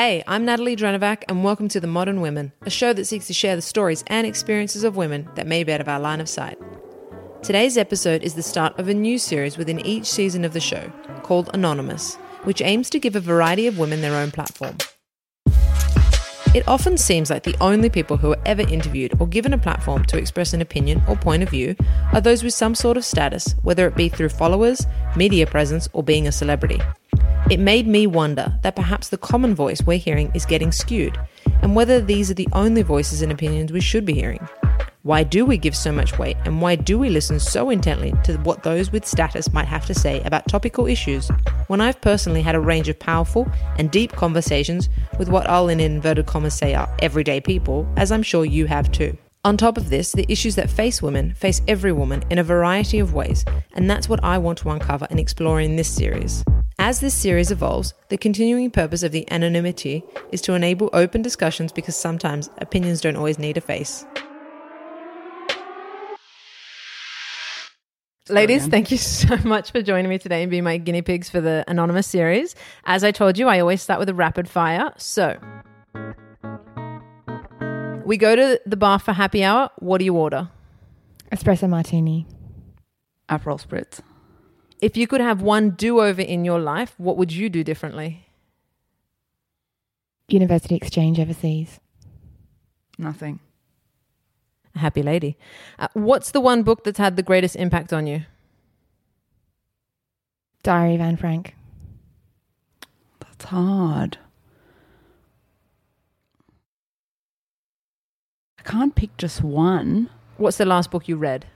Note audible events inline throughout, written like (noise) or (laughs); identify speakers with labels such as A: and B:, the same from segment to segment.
A: Hey, I'm Natalie Drenovac, and welcome to The Modern Women, a show that seeks to share the stories and experiences of women that may be out of our line of sight. Today's episode is the start of a new series within each season of the show, called Anonymous, which aims to give a variety of women their own platform. It often seems like the only people who are ever interviewed or given a platform to express an opinion or point of view are those with some sort of status, whether it be through followers, media presence, or being a celebrity. It made me wonder that perhaps the common voice we're hearing is getting skewed, and whether these are the only voices and opinions we should be hearing. Why do we give so much weight, and why do we listen so intently to what those with status might have to say about topical issues when I've personally had a range of powerful and deep conversations with what I'll in inverted commas say are everyday people, as I'm sure you have too? On top of this, the issues that face women face every woman in a variety of ways, and that's what I want to uncover and explore in this series. As this series evolves, the continuing purpose of the anonymity is to enable open discussions because sometimes opinions don't always need a face. Ladies, thank you (laughs) so much for joining me today and being my guinea pigs for the Anonymous series. As I told you, I always start with a rapid fire. So, we go to the bar for happy hour. What do you order?
B: Espresso martini.
C: Aperol spritz.
A: If you could have one do over in your life, what would you do differently?
B: University exchange overseas.
C: Nothing.
A: A happy lady. Uh, what's the one book that's had the greatest impact on you?
B: Diary of Anne Frank.
C: That's hard. I can't pick just one.
A: What's the last book you read?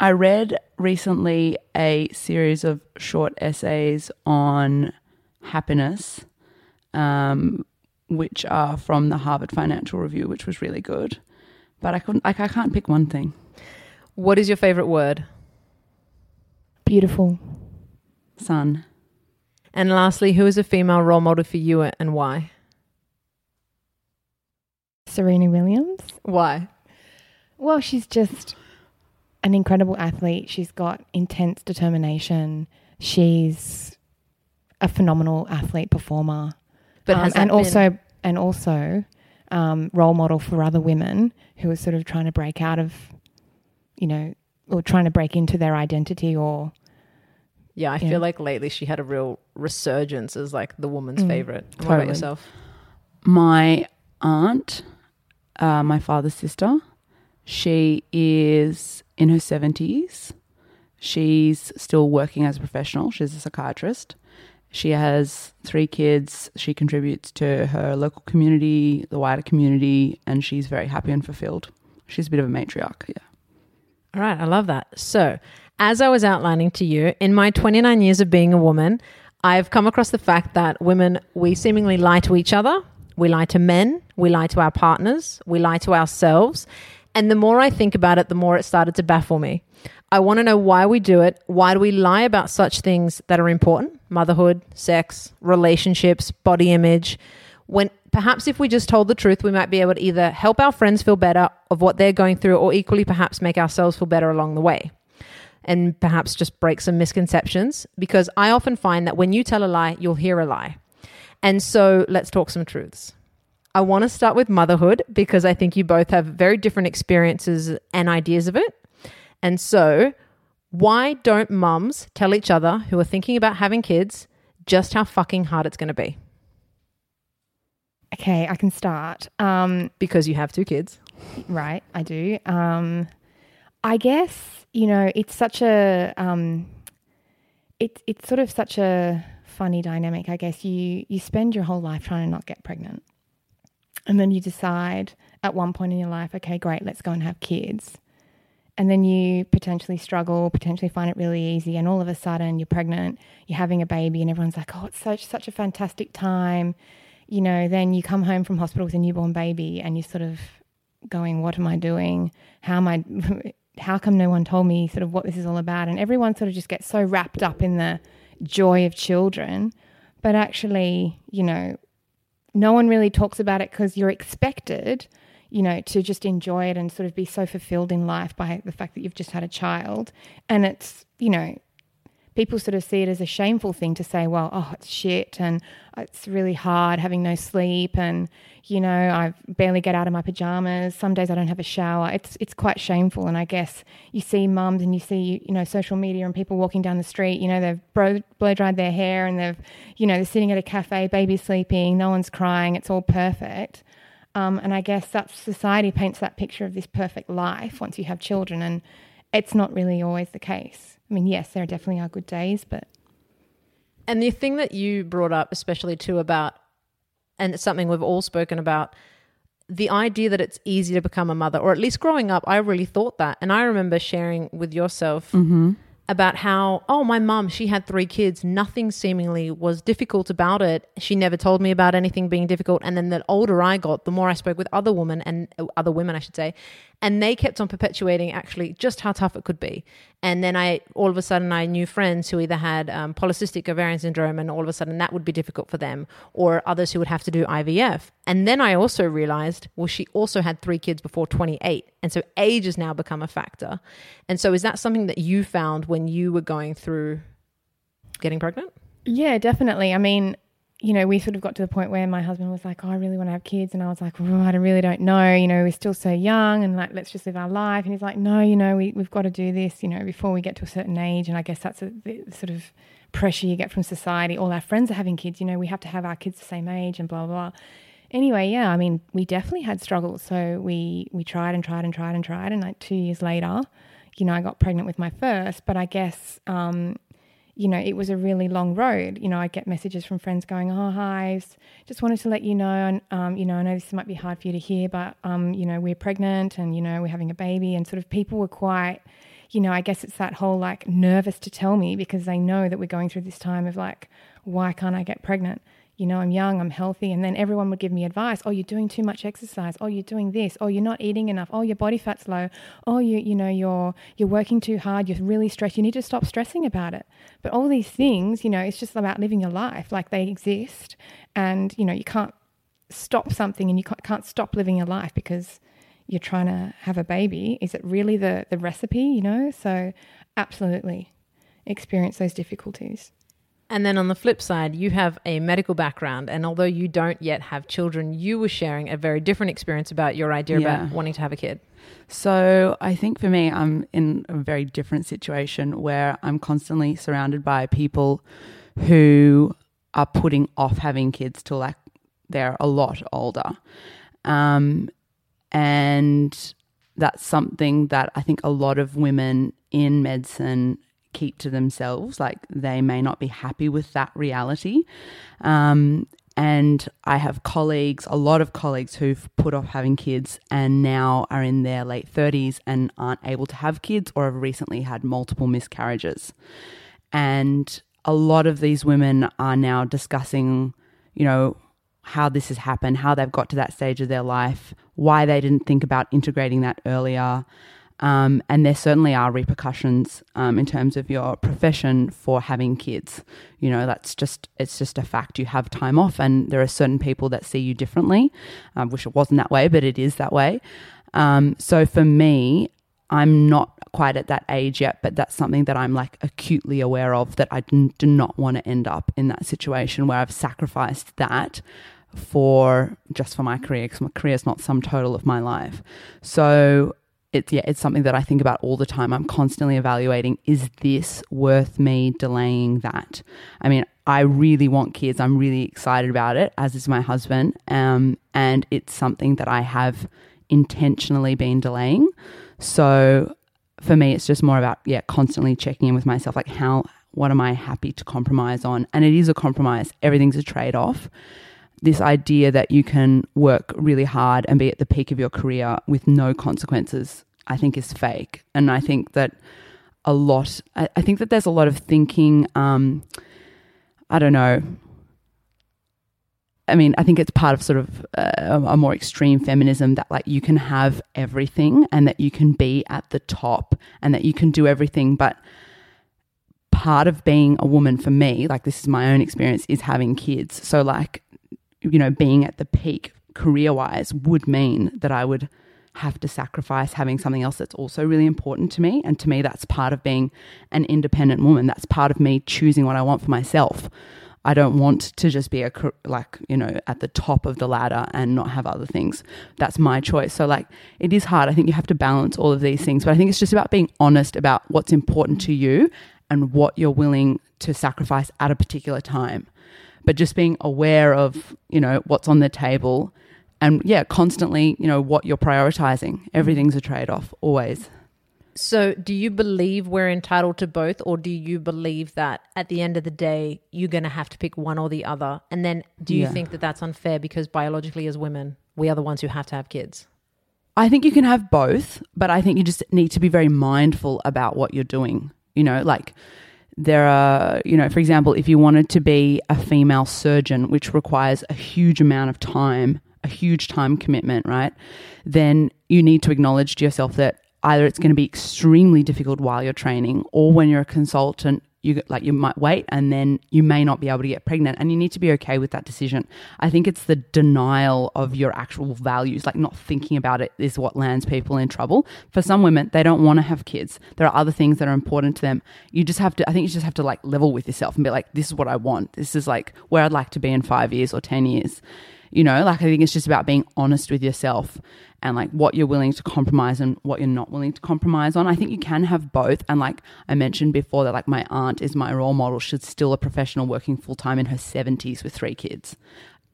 C: I read recently a series of short essays on happiness, um, which are from the Harvard Financial Review, which was really good. But I couldn't, like, I can't pick one thing.
A: What is your favorite word?
B: Beautiful.
C: Sun.
A: And lastly, who is a female role model for you and why?
B: Serena Williams.
A: Why?
B: Well, she's just an incredible athlete. She's got intense determination. She's a phenomenal athlete performer.
A: But
B: Um,
A: has
B: and
A: been-
B: also and also um, role model for other women who are sort of trying to break out of, you know, or trying to break into their identity or
A: Yeah, I
B: Yeah.
A: feel like lately she had a real resurgence as like the woman's
B: Mm,
A: favorite. What about yourself?
C: My aunt, uh, my father's sister, she is in her 70s. She's still working as a professional. She's a psychiatrist. She has three kids. She contributes to her local community, the wider community, and she's very happy and fulfilled. She's a bit of a matriarch, yeah.
A: All right, I love that. So, as I was outlining to you, in my 29 years of being a woman, I've come across the fact that women, we seemingly lie to each other, we lie to men, we lie to our partners, we lie to ourselves. And the more I think about it, the more it started to baffle me. I want to know why we do it. Why do we lie about such things that are important? Motherhood, sex, relationships, body image. When perhaps if we just told the truth, we might be able to either help our friends feel better of what they're going through, or equally perhaps make ourselves feel better along the way. And perhaps just break some misconceptions. Because I often find that when you tell a lie, you'll hear a lie. And so let's talk some truths. I want to start with motherhood because I think you both have very different experiences and ideas of it. And so, Why don't mums tell each other who are thinking about having kids just how fucking hard it's going to be?
B: Okay, I can start. Um,
A: Because you have two kids.
B: right, I do. Um, I guess you know it's such a um, it's it's sort of such a funny dynamic. I guess you you spend your whole life trying to not get pregnant, and then you decide at one point in your life, okay, great, let's go and have kids, and then you potentially struggle, potentially find it really easy, and all of a sudden you're pregnant, you're having a baby, and everyone's like, oh, it's such such a fantastic time, you know. Then you come home from hospital with a newborn baby, and you're sort of going, what am I doing? How am I? (laughs) How come no one told me sort of what this is all about? And everyone sort of just gets so wrapped up in the joy of children, but actually, you know, no one really talks about it because you're expected, you know, to just enjoy it and sort of be so fulfilled in life by the fact that you've just had a child. And it's, you know, people sort of see it as a shameful thing to say, well, oh, it's shit and it's really hard having no sleep and, you know, I barely get out of my pajamas. Some days I don't have a shower. It's it's quite shameful. And I guess you see mums and you see, you know, social media and people walking down the street, you know, they've blow, blow dried their hair and they've, you know, they're sitting at a cafe, baby sleeping, no one's crying, it's all perfect. Um, and I guess that society paints that picture of this perfect life once you have children. And it's not really always the case. I mean, yes, there definitely are good days, but
A: And the thing that you brought up, especially too, about, and it's something we've all spoken about, the idea that it's easy to become a mother, or at least growing up, I really thought that. And I remember sharing with yourself about how, oh, my mum, she had three kids. Nothing seemingly was difficult about it. She never told me about anything being difficult. And then the older I got, the more I spoke with other women and uh, other women, I should say, and they kept on perpetuating actually just how tough it could be. And then I, all of a sudden, I knew friends who either had um, polycystic ovarian syndrome, and all of a sudden that would be difficult for them, or others who would have to do IVF. And then I also realized, well, she also had three kids before 28. And so age has now become a factor. And so is that something that you found when you were going through getting pregnant?
B: Yeah, definitely. I mean, you know, we sort of got to the point where my husband was like, "Oh, I really want to have kids," and I was like, "Oh, I really don't know. You know, we're still so young, and like, let's just live our life." And he's like, "No, you know, we we've got to do this. You know, before we get to a certain age." And I guess that's a, the sort of pressure you get from society. All our friends are having kids. You know, we have to have our kids the same age, and blah blah. blah. Anyway, yeah, I mean, we definitely had struggles. So we we tried and tried and tried and tried, and like two years later, you know, I got pregnant with my first. But I guess. Um, you know, it was a really long road. You know, I get messages from friends going, "Oh, hi, just wanted to let you know, and um, you know, I know this might be hard for you to hear, but um, you know, we're pregnant, and you know, we're having a baby, and sort of people were quite, you know, I guess it's that whole like nervous to tell me because they know that we're going through this time of like, why can't I get pregnant? You know, I'm young, I'm healthy, and then everyone would give me advice. Oh, you're doing too much exercise. Oh, you're doing this. Oh, you're not eating enough. Oh, your body fat's low. Oh, you you know, you're you're working too hard. You're really stressed. You need to stop stressing about it. But all these things, you know, it's just about living your life. Like they exist, and you know, you can't stop something, and you can't, stop living your life because you're trying to have a baby. Is it really the the recipe? You know, so absolutely experience those difficulties.
A: And then on the flip side, you have a medical background. And although you don't yet have children, you were sharing a very different experience about your idea
C: Yeah.
A: about wanting to have a kid.
C: So I think for me, I'm in a very different situation where I'm constantly surrounded by people who are putting off having kids till like they're a lot older. Um, and that's something that I think a lot of women in medicine keep to themselves. Like they may not be happy with that reality. Um, and I have colleagues, a lot of colleagues who've put off having kids and now are in their late 30s and aren't able to have kids or have recently had multiple miscarriages. And a lot of these women are now discussing, you know, how this has happened, how they've got to that stage of their life, why they didn't think about integrating that earlier. Um, and there certainly are repercussions um, in terms of your profession for having kids. You know, that's just it's just a fact. You have time off, and there are certain people that see you differently. I wish it wasn't that way, but it is that way. Um, so for me, I'm not quite at that age yet, but that's something that I'm like acutely aware of that I do not want to end up in that situation where I've sacrificed that for just for my career because my career is not sum total of my life. So it's yeah, it's something that I think about all the time. I'm constantly evaluating: is this worth me delaying that? I mean, I really want kids. I'm really excited about it, as is my husband. Um, and it's something that I have intentionally been delaying. So for me, it's just more about yeah, constantly checking in with myself, like how what am I happy to compromise on? And it is a compromise. Everything's a trade off this idea that you can work really hard and be at the peak of your career with no consequences, I think is fake. And I think that a lot, I, I think that there's a lot of thinking, um, I don't know. I mean, I think it's part of sort of uh, a more extreme feminism that like you can have everything and that you can be at the top and that you can do everything. But part of being a woman for me, like this is my own experience, is having kids. So, like, you know, being at the peak career wise would mean that I would have to sacrifice having something else that's also really important to me. And to me, that's part of being an independent woman. That's part of me choosing what I want for myself. I don't want to just be a like you know at the top of the ladder and not have other things. That's my choice. So like it is hard. I think you have to balance all of these things, but I think it's just about being honest about what's important to you and what you're willing to sacrifice at a particular time but just being aware of, you know, what's on the table and yeah, constantly, you know, what you're prioritizing. Everything's a trade off, always.
A: So, do you believe we're entitled to both, or do you believe that at the end of the day, you're going to have to pick one or the other? And then, do you yeah. think that that's unfair because biologically, as women, we are the ones who have to have kids?
C: I think you can have both, but I think you just need to be very mindful about what you're doing. You know, like there are, you know, for example, if you wanted to be a female surgeon, which requires a huge amount of time, a huge time commitment, right? Then you need to acknowledge to yourself that either it's going to be extremely difficult while you're training or when you're a consultant you like you might wait and then you may not be able to get pregnant and you need to be okay with that decision. I think it's the denial of your actual values like not thinking about it is what lands people in trouble. For some women they don't want to have kids. There are other things that are important to them. You just have to i think you just have to like level with yourself and be like this is what i want. This is like where i'd like to be in 5 years or 10 years. You know like i think it's just about being honest with yourself and like what you're willing to compromise and what you're not willing to compromise on. I think you can have both. And like I mentioned before, that like my aunt is my role model. She's still a professional working full time in her 70s with three kids.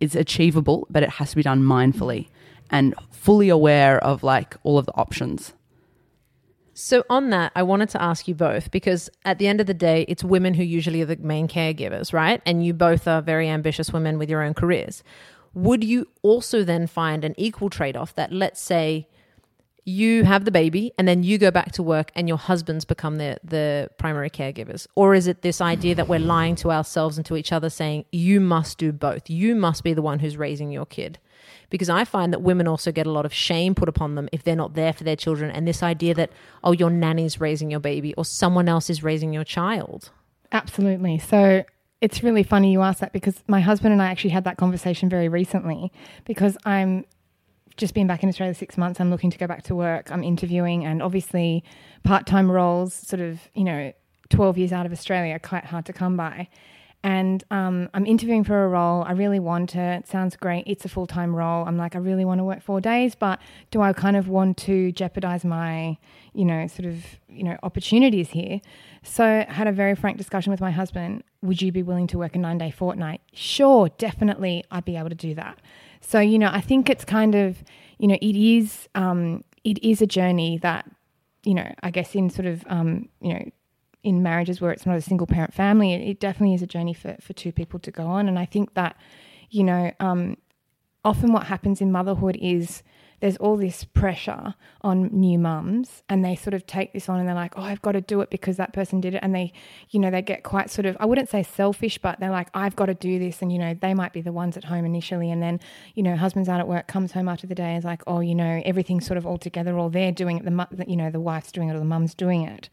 C: It's achievable, but it has to be done mindfully and fully aware of like all of the options.
A: So, on that, I wanted to ask you both because at the end of the day, it's women who usually are the main caregivers, right? And you both are very ambitious women with your own careers would you also then find an equal trade off that, let's say, you have the baby and then you go back to work and your husbands become the, the primary caregivers? Or is it this idea that we're lying to ourselves and to each other saying, you must do both? You must be the one who's raising your kid. Because I find that women also get a lot of shame put upon them if they're not there for their children. And this idea that, oh, your nanny's raising your baby or someone else is raising your child.
B: Absolutely. So it's really funny you ask that because my husband and I actually had that conversation very recently because I'm just been back in Australia six months. I'm looking to go back to work. I'm interviewing, and obviously, part time roles, sort of, you know, 12 years out of Australia, are quite hard to come by. And um, I'm interviewing for a role. I really want it. it sounds great. It's a full time role. I'm like, I really want to work four days, but do I kind of want to jeopardize my, you know, sort of, you know, opportunities here? So I had a very frank discussion with my husband. Would you be willing to work a nine day fortnight? Sure, definitely, I'd be able to do that. So you know, I think it's kind of, you know, it is, um, it is a journey that, you know, I guess in sort of, um, you know, in marriages where it's not a single parent family, it, it definitely is a journey for for two people to go on. And I think that, you know, um, often what happens in motherhood is there's all this pressure on new mums and they sort of take this on and they're like, oh, I've got to do it because that person did it. And they, you know, they get quite sort of, I wouldn't say selfish, but they're like, I've got to do this. And, you know, they might be the ones at home initially. And then, you know, husband's out at work, comes home after the day, is like, oh, you know, everything's sort of all together or they're doing it, the, you know, the wife's doing it or the mum's doing it.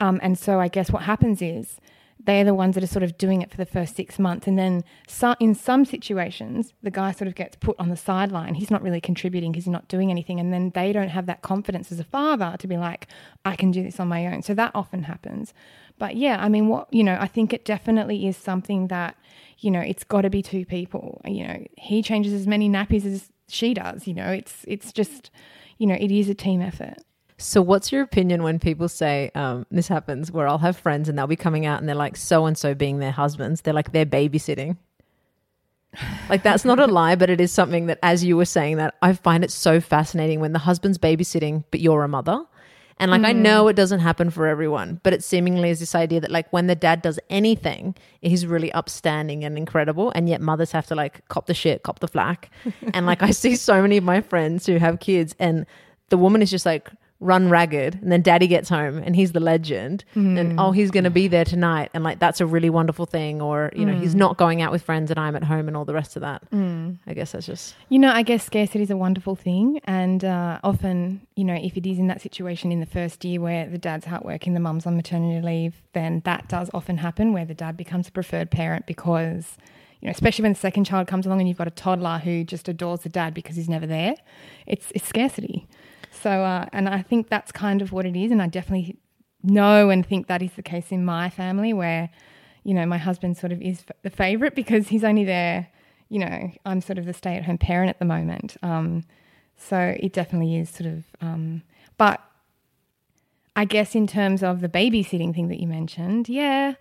B: Um, and so I guess what happens is, they're the ones that are sort of doing it for the first six months. And then so, in some situations, the guy sort of gets put on the sideline. He's not really contributing because he's not doing anything. And then they don't have that confidence as a father to be like, I can do this on my own. So that often happens. But yeah, I mean, what, you know, I think it definitely is something that, you know, it's got to be two people. You know, he changes as many nappies as she does. You know, it's, it's just, you know, it is a team effort.
A: So, what's your opinion when people say um, this happens where I'll have friends and they'll be coming out and they're like so and so being their husbands? They're like they're babysitting. Like that's not a (laughs) lie, but it is something that, as you were saying that, I find it so fascinating when the husband's babysitting, but you're a mother. And like I know it doesn't happen for everyone, but it seemingly is this idea that like when the dad does anything, he's really upstanding and incredible, and yet mothers have to like cop the shit, cop the flack. and like I see so many of my friends who have kids, and the woman is just like run ragged, and then daddy gets home and he's the legend, and mm-hmm. oh he's gonna be there tonight, and like that's a really wonderful thing, or you know he's mm. not going out with friends and I'm at home and all the rest of that. Mm. I guess that's just
B: You know, I guess scarcity is a wonderful thing. And uh, often, you know, if it is in that situation in the first year where the dad's out working, the mum's on maternity leave, then that does often happen where the dad becomes a preferred parent because, you know, especially when the second child comes along and you've got a toddler who just adores the dad because he's never there. It's, it's scarcity. So, uh, and I think that's kind of what it is. And I definitely know and think that is the case in my family where, you know, my husband sort of is the favorite because he's only there, you know, I'm sort of the stay at home parent at the moment. Um, so it definitely is sort of, um, but I guess in terms of the babysitting thing that you mentioned, yeah,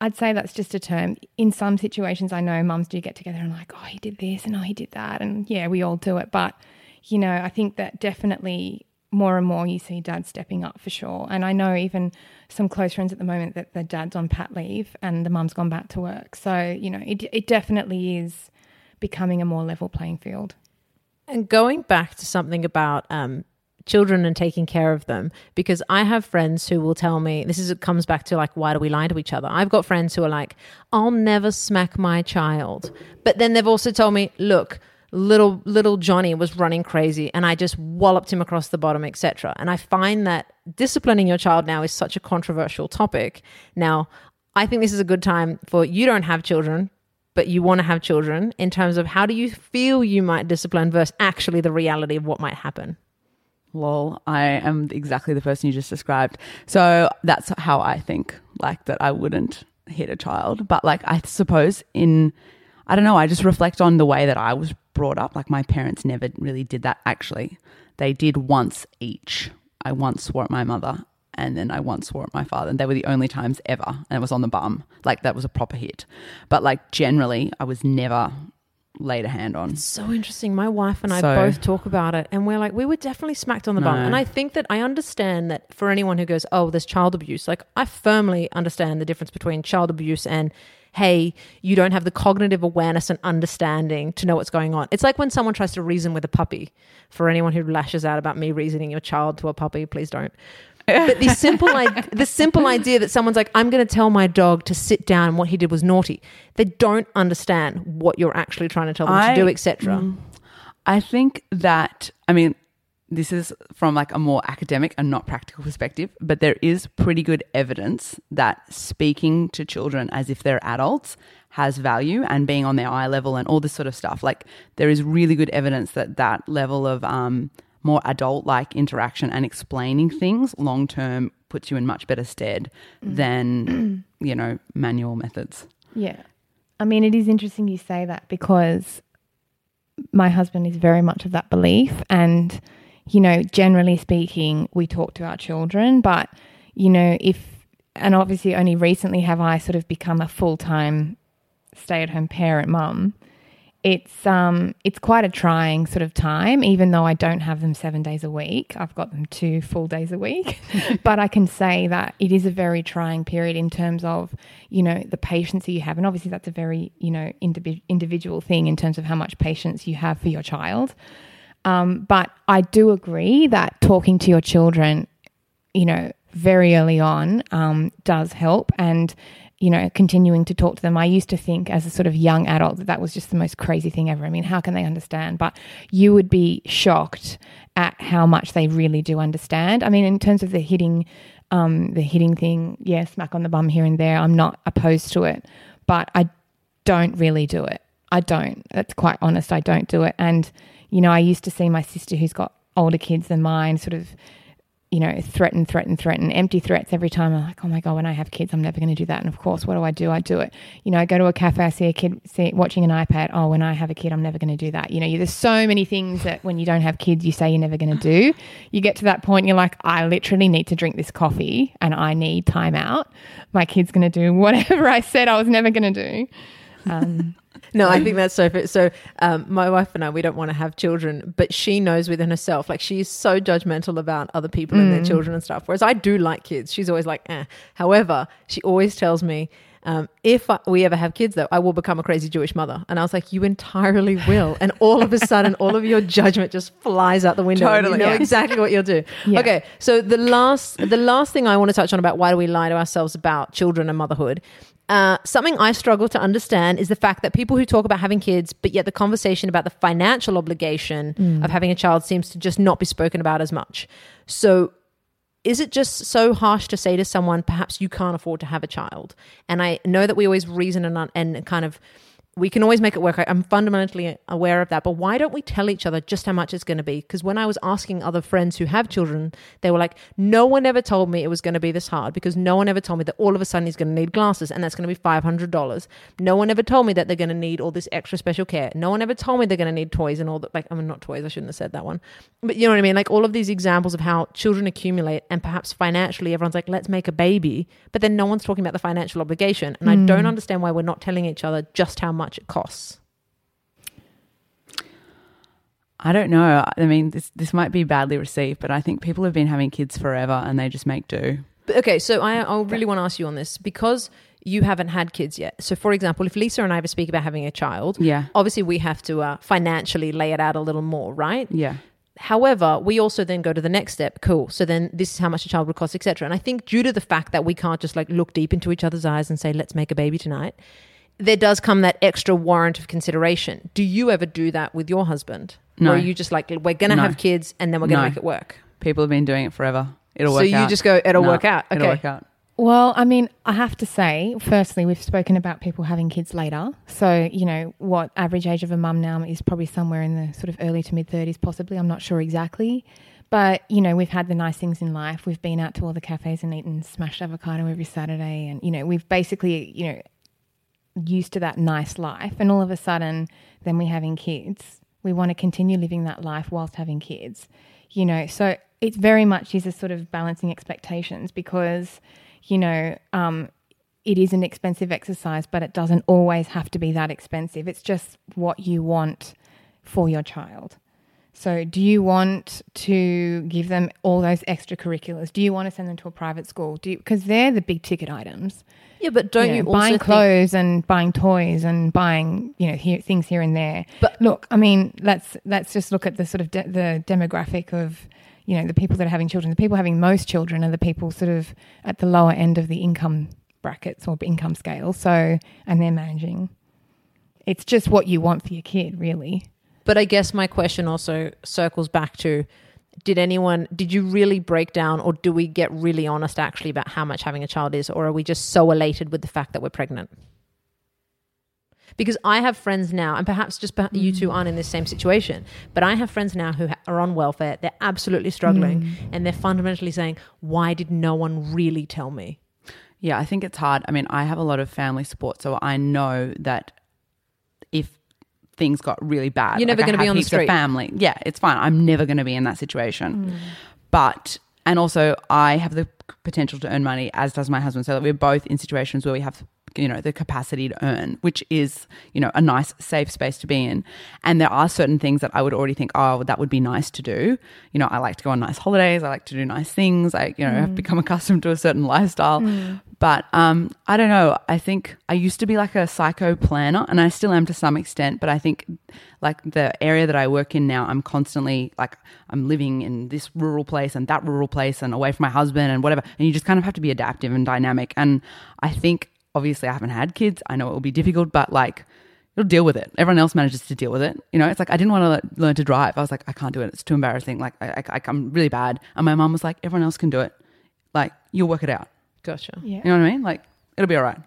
B: I'd say that's just a term. In some situations, I know mums do get together and like, oh, he did this and oh, he did that. And yeah, we all do it. But, you know, I think that definitely more and more you see dads stepping up for sure. And I know even some close friends at the moment that the dad's on pat leave and the mum's gone back to work. So, you know, it, it definitely is becoming a more level playing field.
A: And going back to something about um, children and taking care of them, because I have friends who will tell me this is it comes back to like why do we lie to each other? I've got friends who are like, I'll never smack my child, but then they've also told me, look. Little little Johnny was running crazy, and I just walloped him across the bottom, etc. And I find that disciplining your child now is such a controversial topic. Now, I think this is a good time for you don't have children, but you want to have children in terms of how do you feel you might discipline versus actually the reality of what might happen.
C: Lol, I am exactly the person you just described. So that's how I think, like that I wouldn't hit a child. But like I suppose in I don't know, I just reflect on the way that I was brought up. Like my parents never really did that actually. They did once each. I once swore at my mother and then I once swore at my father. And they were the only times ever. And it was on the bum. Like that was a proper hit. But like generally I was never laid a hand on.
A: So interesting. My wife and I
C: So-
A: both talk about it, and we're like, we were definitely smacked on the bum. And I think that I understand that for anyone who goes, oh, there's child abuse, like I firmly understand the difference between child abuse and, hey, you don't have the cognitive awareness and understanding to know what's going on. It's like when someone tries to reason with a puppy. For anyone who lashes out about me reasoning your child to a puppy, please don't. But the simple, I- (laughs) the simple idea that someone's like, I'm going to tell my dog to sit down and what he did was naughty. They don't understand what you're actually trying to tell them
C: I-
A: to do, etc. Mm.
C: I think that, I mean, this is from like a more academic and not practical perspective, but there is pretty good evidence that speaking to children as if they're adults has value and being on their eye level and all this sort of stuff. Like there is really good evidence that that level of um, more adult like interaction and explaining things long term puts you in much better stead than, (clears throat) you know, manual methods.
B: Yeah. I mean, it is interesting you say that because my husband is very much of that belief. And, you know, generally speaking, we talk to our children, but, you know, if, and obviously only recently have I sort of become a full time stay at home parent mum. It's um it's quite a trying sort of time, even though I don't have them seven days a week. I've got them two full days a week. (laughs) but I can say that it is a very trying period in terms of, you know, the patience that you have. And obviously that's a very, you know, indivi- individual thing in terms of how much patience you have for your child. Um, but I do agree that talking to your children, you know, very early on um, does help. And, you know, continuing to talk to them. I used to think as a sort of young adult that that was just the most crazy thing ever. I mean, how can they understand? But you would be shocked at how much they really do understand. I mean, in terms of the hitting, um, the hitting thing, yeah, smack on the bum here and there, I'm not opposed to it, but I don't really do it. I don't. That's quite honest. I don't do it. And, you know, I used to see my sister who's got older kids than mine sort of you know, threaten, threaten, threaten, empty threats every time. I'm like, oh my God, when I have kids, I'm never going to do that. And of course, what do I do? I do it. You know, I go to a cafe, I see a kid see, watching an iPad. Oh, when I have a kid, I'm never going to do that. You know, there's so many things that when you don't have kids, you say you're never going to do. You get to that point, you're like, I literally need to drink this coffee and I need time out. My kid's going to do whatever (laughs) I said I was never going to do. Um,
A: No, I think that's so. Fit. So, um, my wife and I, we don't want to have children, but she knows within herself, like she's so judgmental about other people and their children and stuff. Whereas I do like kids. She's always like, eh. However, she always tells me, um, if I, we ever have kids, though, I will become a crazy Jewish mother. And I was like, you entirely will. And all of a sudden, all of your judgment just flies out the window.
C: Totally.
A: You know
C: Yeah.
A: exactly what you'll do.
B: Yeah.
A: Okay. So the last, the last thing I want to touch on about why do we lie to ourselves about children and motherhood uh, something I struggle to understand is the fact that people who talk about having kids, but yet the conversation about the financial obligation of having a child seems to just not be spoken about as much. So, is it just so harsh to say to someone, perhaps you can't afford to have a child? And I know that we always reason and, and kind of we can always make it work. I- I'm fundamentally aware of that. But why don't we tell each other just how much it's going to be? Because when I was asking other friends who have children, they were like, no one ever told me it was going to be this hard because no one ever told me that all of a sudden he's going to need glasses and that's going to be $500. No one ever told me that they're going to need all this extra special care. No one ever told me they're going to need toys and all that. Like, I mean, not toys, I shouldn't have said that one. But you know what I mean? Like, all of these examples of how children accumulate and perhaps financially everyone's like, let's make a baby. But then no one's talking about the financial obligation. And I don't mm. understand why we're not telling each other just how much it costs.
C: I don't know. I mean, this this might be badly received, but I think people have been having kids forever and they just make do.
A: But okay, so I, I really want to ask you on this because you haven't had kids yet. So, for example, if Lisa and I ever speak about having a child,
C: Yeah.
A: obviously we have to uh, financially lay it out a little more, right?
C: Yeah.
A: However, we also then go to the next step. Cool. So then this is how much a child would cost, etc. And I think due to the fact that we can't just like look deep into each other's eyes and say, let's make a baby tonight, there does come that extra warrant of consideration. Do you ever do that with your husband?
C: No.
A: Or are you just like, we're going to
C: No.
A: have kids and then we're going to
C: No.
A: make it work?
C: People have been doing it forever. It'll work out.
A: So you
C: out.
A: just go, it'll
C: No,
A: work out.
C: It'll work out.
B: Well, I mean, I have to say, firstly, we've spoken about people having kids later. So, you know, what average age of a mum now is probably somewhere in the sort of early to mid 30s, possibly. I'm not sure exactly. But, you know, we've had the nice things in life. We've been out to all the cafes and eaten smashed avocado every Saturday. And, you know, we've basically, you know, used to that nice life. And all of a sudden, then we're having kids. We want to continue living that life whilst having kids, you know. So it's very much is a sort of balancing expectations because, you know, um, it is an expensive exercise, but it doesn't always have to be that expensive. It's just what you want for your child. So, do you want to give them all those extracurriculars? Do you want to send them to a private school? Do because they're the big ticket items
A: Yeah, but don't
B: you,
A: you,
B: know,
A: also
B: buying clothes and buying toys and buying you know here, things here and there.
A: But-
B: look, I mean, let's let's just look at the sort of de- the demographic of you know the people that are having children. The people having most children are the people sort of at the lower end of the income brackets or income scale. So and they're managing. It's just what you want for your kid, really.
A: But I guess my question also circles back to did anyone did you really break down or do we get really honest actually about how much having a child is or are we just so elated with the fact that we're pregnant? Because I have friends now, and perhaps just perha- you two aren't in this same situation, but I have friends now who ha- are on welfare. They're absolutely struggling, mm. and they're fundamentally saying, "Why did no one really tell me?"
C: Yeah, I think it's hard. I mean, I have a lot of family support, so I know that if things got really bad,
A: You're never
C: like
A: gonna be on the street.
C: Family, yeah, it's fine. I'm never going to be in that situation. Hmm. But and also, I have the potential to earn money, as does my husband, so that we're both in situations where we have you know the capacity to earn which is you know a nice safe space to be in. And there are certain things that i would already think oh that would be nice to do. You know i like to go on nice holidays. I like to do nice things. I you know have hmm. become accustomed to a certain lifestyle hmm. But um i don't know i think i used to be like a psycho planner and i still am to some extent but i think like the area that i work in now i'm constantly like i'm living in this rural place and that rural place and away from my husband and whatever and you just kind of have to be adaptive and dynamic and i think obviously I haven't had kids. I know it will be difficult, but like you'll deal with it. Everyone else manages to deal with it. You know, it's like I didn't want to learn to drive. I was like, I can't do it. It's too embarrassing. Like I, I, I'm really bad. And my mom was like, everyone else can do it. Like you'll work it out.
A: Gotcha.
B: Yeah.
C: You know what I mean? Like it'll be all right.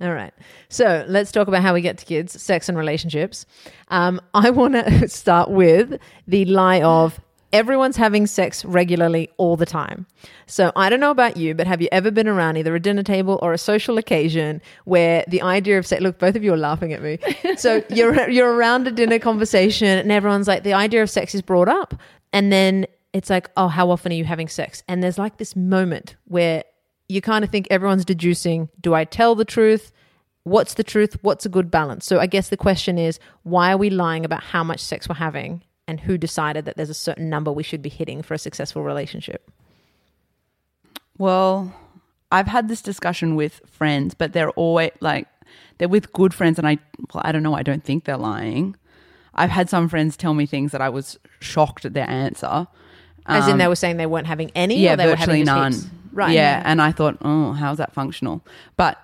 A: All right. So let's talk about how we get to kids, sex, and relationships. Um, I want to (laughs) start with the lie of everyone's having sex regularly all the time. So I don't know about you, but have you ever been around either a dinner table or a social occasion where the idea of sex? Look, both of you are laughing at me. (laughs) So you're you're around a dinner conversation, and everyone's like, the idea of sex is brought up, and then it's like, oh, how often are you having sex? And there's like this moment where you kind of think everyone's deducing: do I tell the truth? What's the truth? What's a good balance? So I guess the question is, why are we lying about how much sex we're having? and who decided that there's a certain number we should be hitting for a successful relationship?
C: Well, I've had this discussion with friends, but they're always like they're with good friends, and I well, I don't know. I don't think they're lying. I've had some friends tell me things that I was shocked at their answer.
A: As in,
C: Um,
A: they were saying they weren't having any,
C: yeah,
A: or they were
C: virtually
A: having
C: none.
A: heaps? Right.
C: Yeah, and I thought, oh, how's that functional? But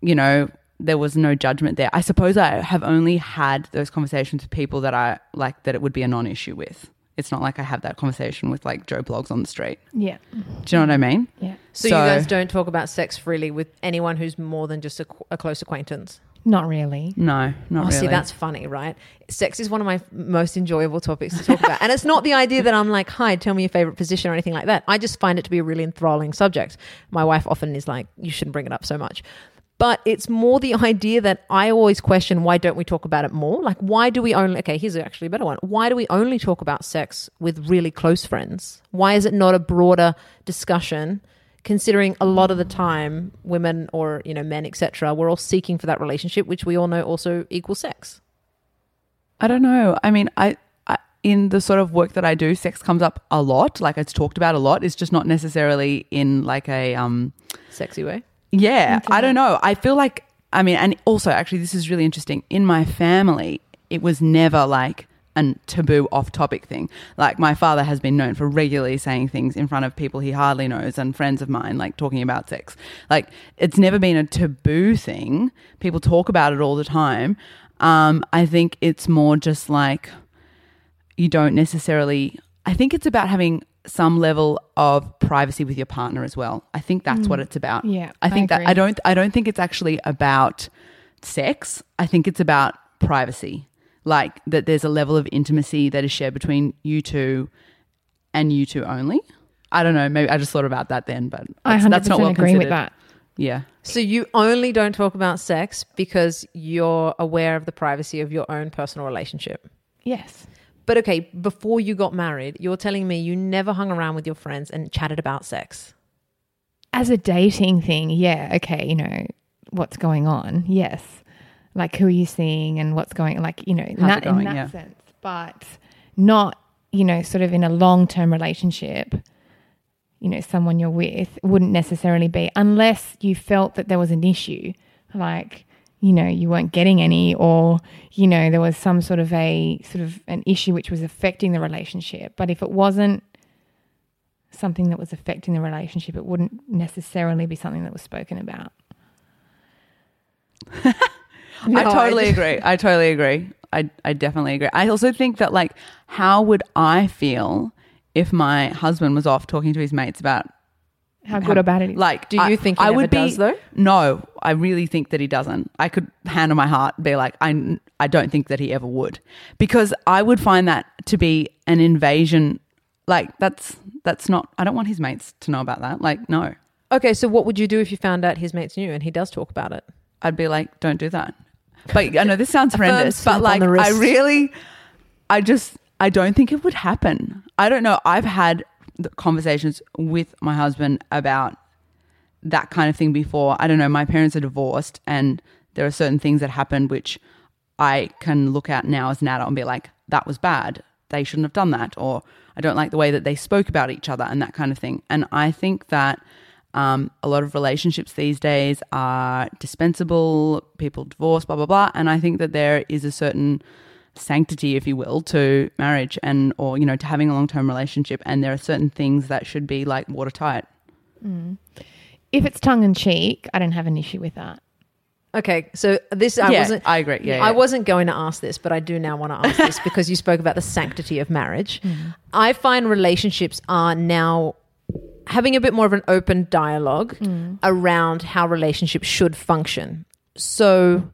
C: you know, there was no judgment there. I suppose I have only had those conversations with people that I like that it would be a non-issue with. It's not like I have that conversation with like Joe Bloggs on the street.
B: Yeah.
C: Do you know what I mean?
B: Yeah.
A: So,
C: So-
A: you guys don't talk about sex freely with anyone who's more than just a, a close acquaintance.
B: Not really.
C: No, not
A: oh,
C: really.
A: see, that's funny, right? Sex is one of my most enjoyable topics to talk about. And it's not the idea that I'm like, hi, tell me your favorite position or anything like that. I just find it to be a really enthralling subject. My wife often is like, you shouldn't bring it up so much. But it's more the idea that I always question why don't we talk about it more? Like, why do we only, okay, here's actually a better one. Why do we only talk about sex with really close friends? Why is it not a broader discussion? Considering a lot of the time, women or you know men, etc., we're all seeking for that relationship, which we all know also equals sex.
C: I don't know. I mean, I, I in the sort of work that I do, sex comes up a lot. Like it's talked about a lot. It's just not necessarily in like a um
A: Sexy way.
C: yeah, (laughs) I don't know. I feel like I mean, and also actually this is really interesting. In my family, it was never like a taboo off topic thing. Like my father has been known for regularly saying things in front of people he hardly knows and friends of mine like talking about sex. Like it's never been a taboo thing. People talk about it all the time. Um, I think it's more just like you don't necessarily I think it's about having some level of privacy with your partner as well. I think that's what it's about.
B: Yeah,
C: I think
B: I
C: that. I don't I don't think it's actually about sex. I think it's about privacy. Like that there's a level of intimacy that is shared between you two and you two only. I don't know, maybe I just thought about that then, but
B: I
C: that's,
B: 100%
C: that's not well
B: agree with that.
C: Yeah.
A: So you only don't talk about sex because you're aware of the privacy of your own personal relationship.
B: Yes.
A: But okay, before you got married, you're telling me you never hung around with your friends and chatted about sex.
B: As a dating thing, yeah, okay, you know, what's going on? Yes. Like who are you seeing and what's going like, you know, in
C: How's
B: that,
C: going?
B: in that
C: Yeah.
B: sense. But not, you know, sort of in a long term relationship, you know, someone you're with wouldn't necessarily be unless you felt that there was an issue. Like, you know, you weren't getting any or, you know, there was some sort of a sort of an issue which was affecting the relationship. But if it wasn't something that was affecting the relationship, it wouldn't necessarily be something that was spoken about. (laughs)
C: I totally agree. I totally agree. I, I definitely agree. I also think that like how would I feel if my husband was off talking to his mates about
B: How good or bad it is.
C: like
A: Do you
C: I,
A: think he
C: I would be,
A: does, though?
C: No, I really think that he doesn't. I could hand on my heart be like I I don't think that he ever would because I would find that to be an invasion like that's that's not I don't want his mates to know about that. Like no.
A: Okay, so what would you do if you found out his mates knew and he does talk about it?
C: I'd be like, don't do that. But I know this sounds horrendous, but like, I really, I just, I don't think it would happen. I don't know. I've had conversations with my husband about that kind of thing before. I don't know. My parents are divorced, and there are certain things that happened which I can look at now as an adult and be like, that was bad. They shouldn't have done that. Or I don't like the way that they spoke about each other and that kind of thing. And I think that um, a lot of relationships these days are dispensable, people divorce, blah, blah, blah. And I think that there is a certain sanctity, if you will, to marriage and, or, you know, to having a long term relationship. And there are certain things that should be like watertight.
B: if it's tongue in cheek, I don't have an issue with that.
A: Okay, so this I
C: Yeah,
A: wasn't.
C: I agree. Yeah,
A: I wasn't going to ask this, but I do now want to ask this (laughs) because you spoke about the sanctity of marriage. I find relationships are now having a bit more of an open dialogue around how relationships should function. So,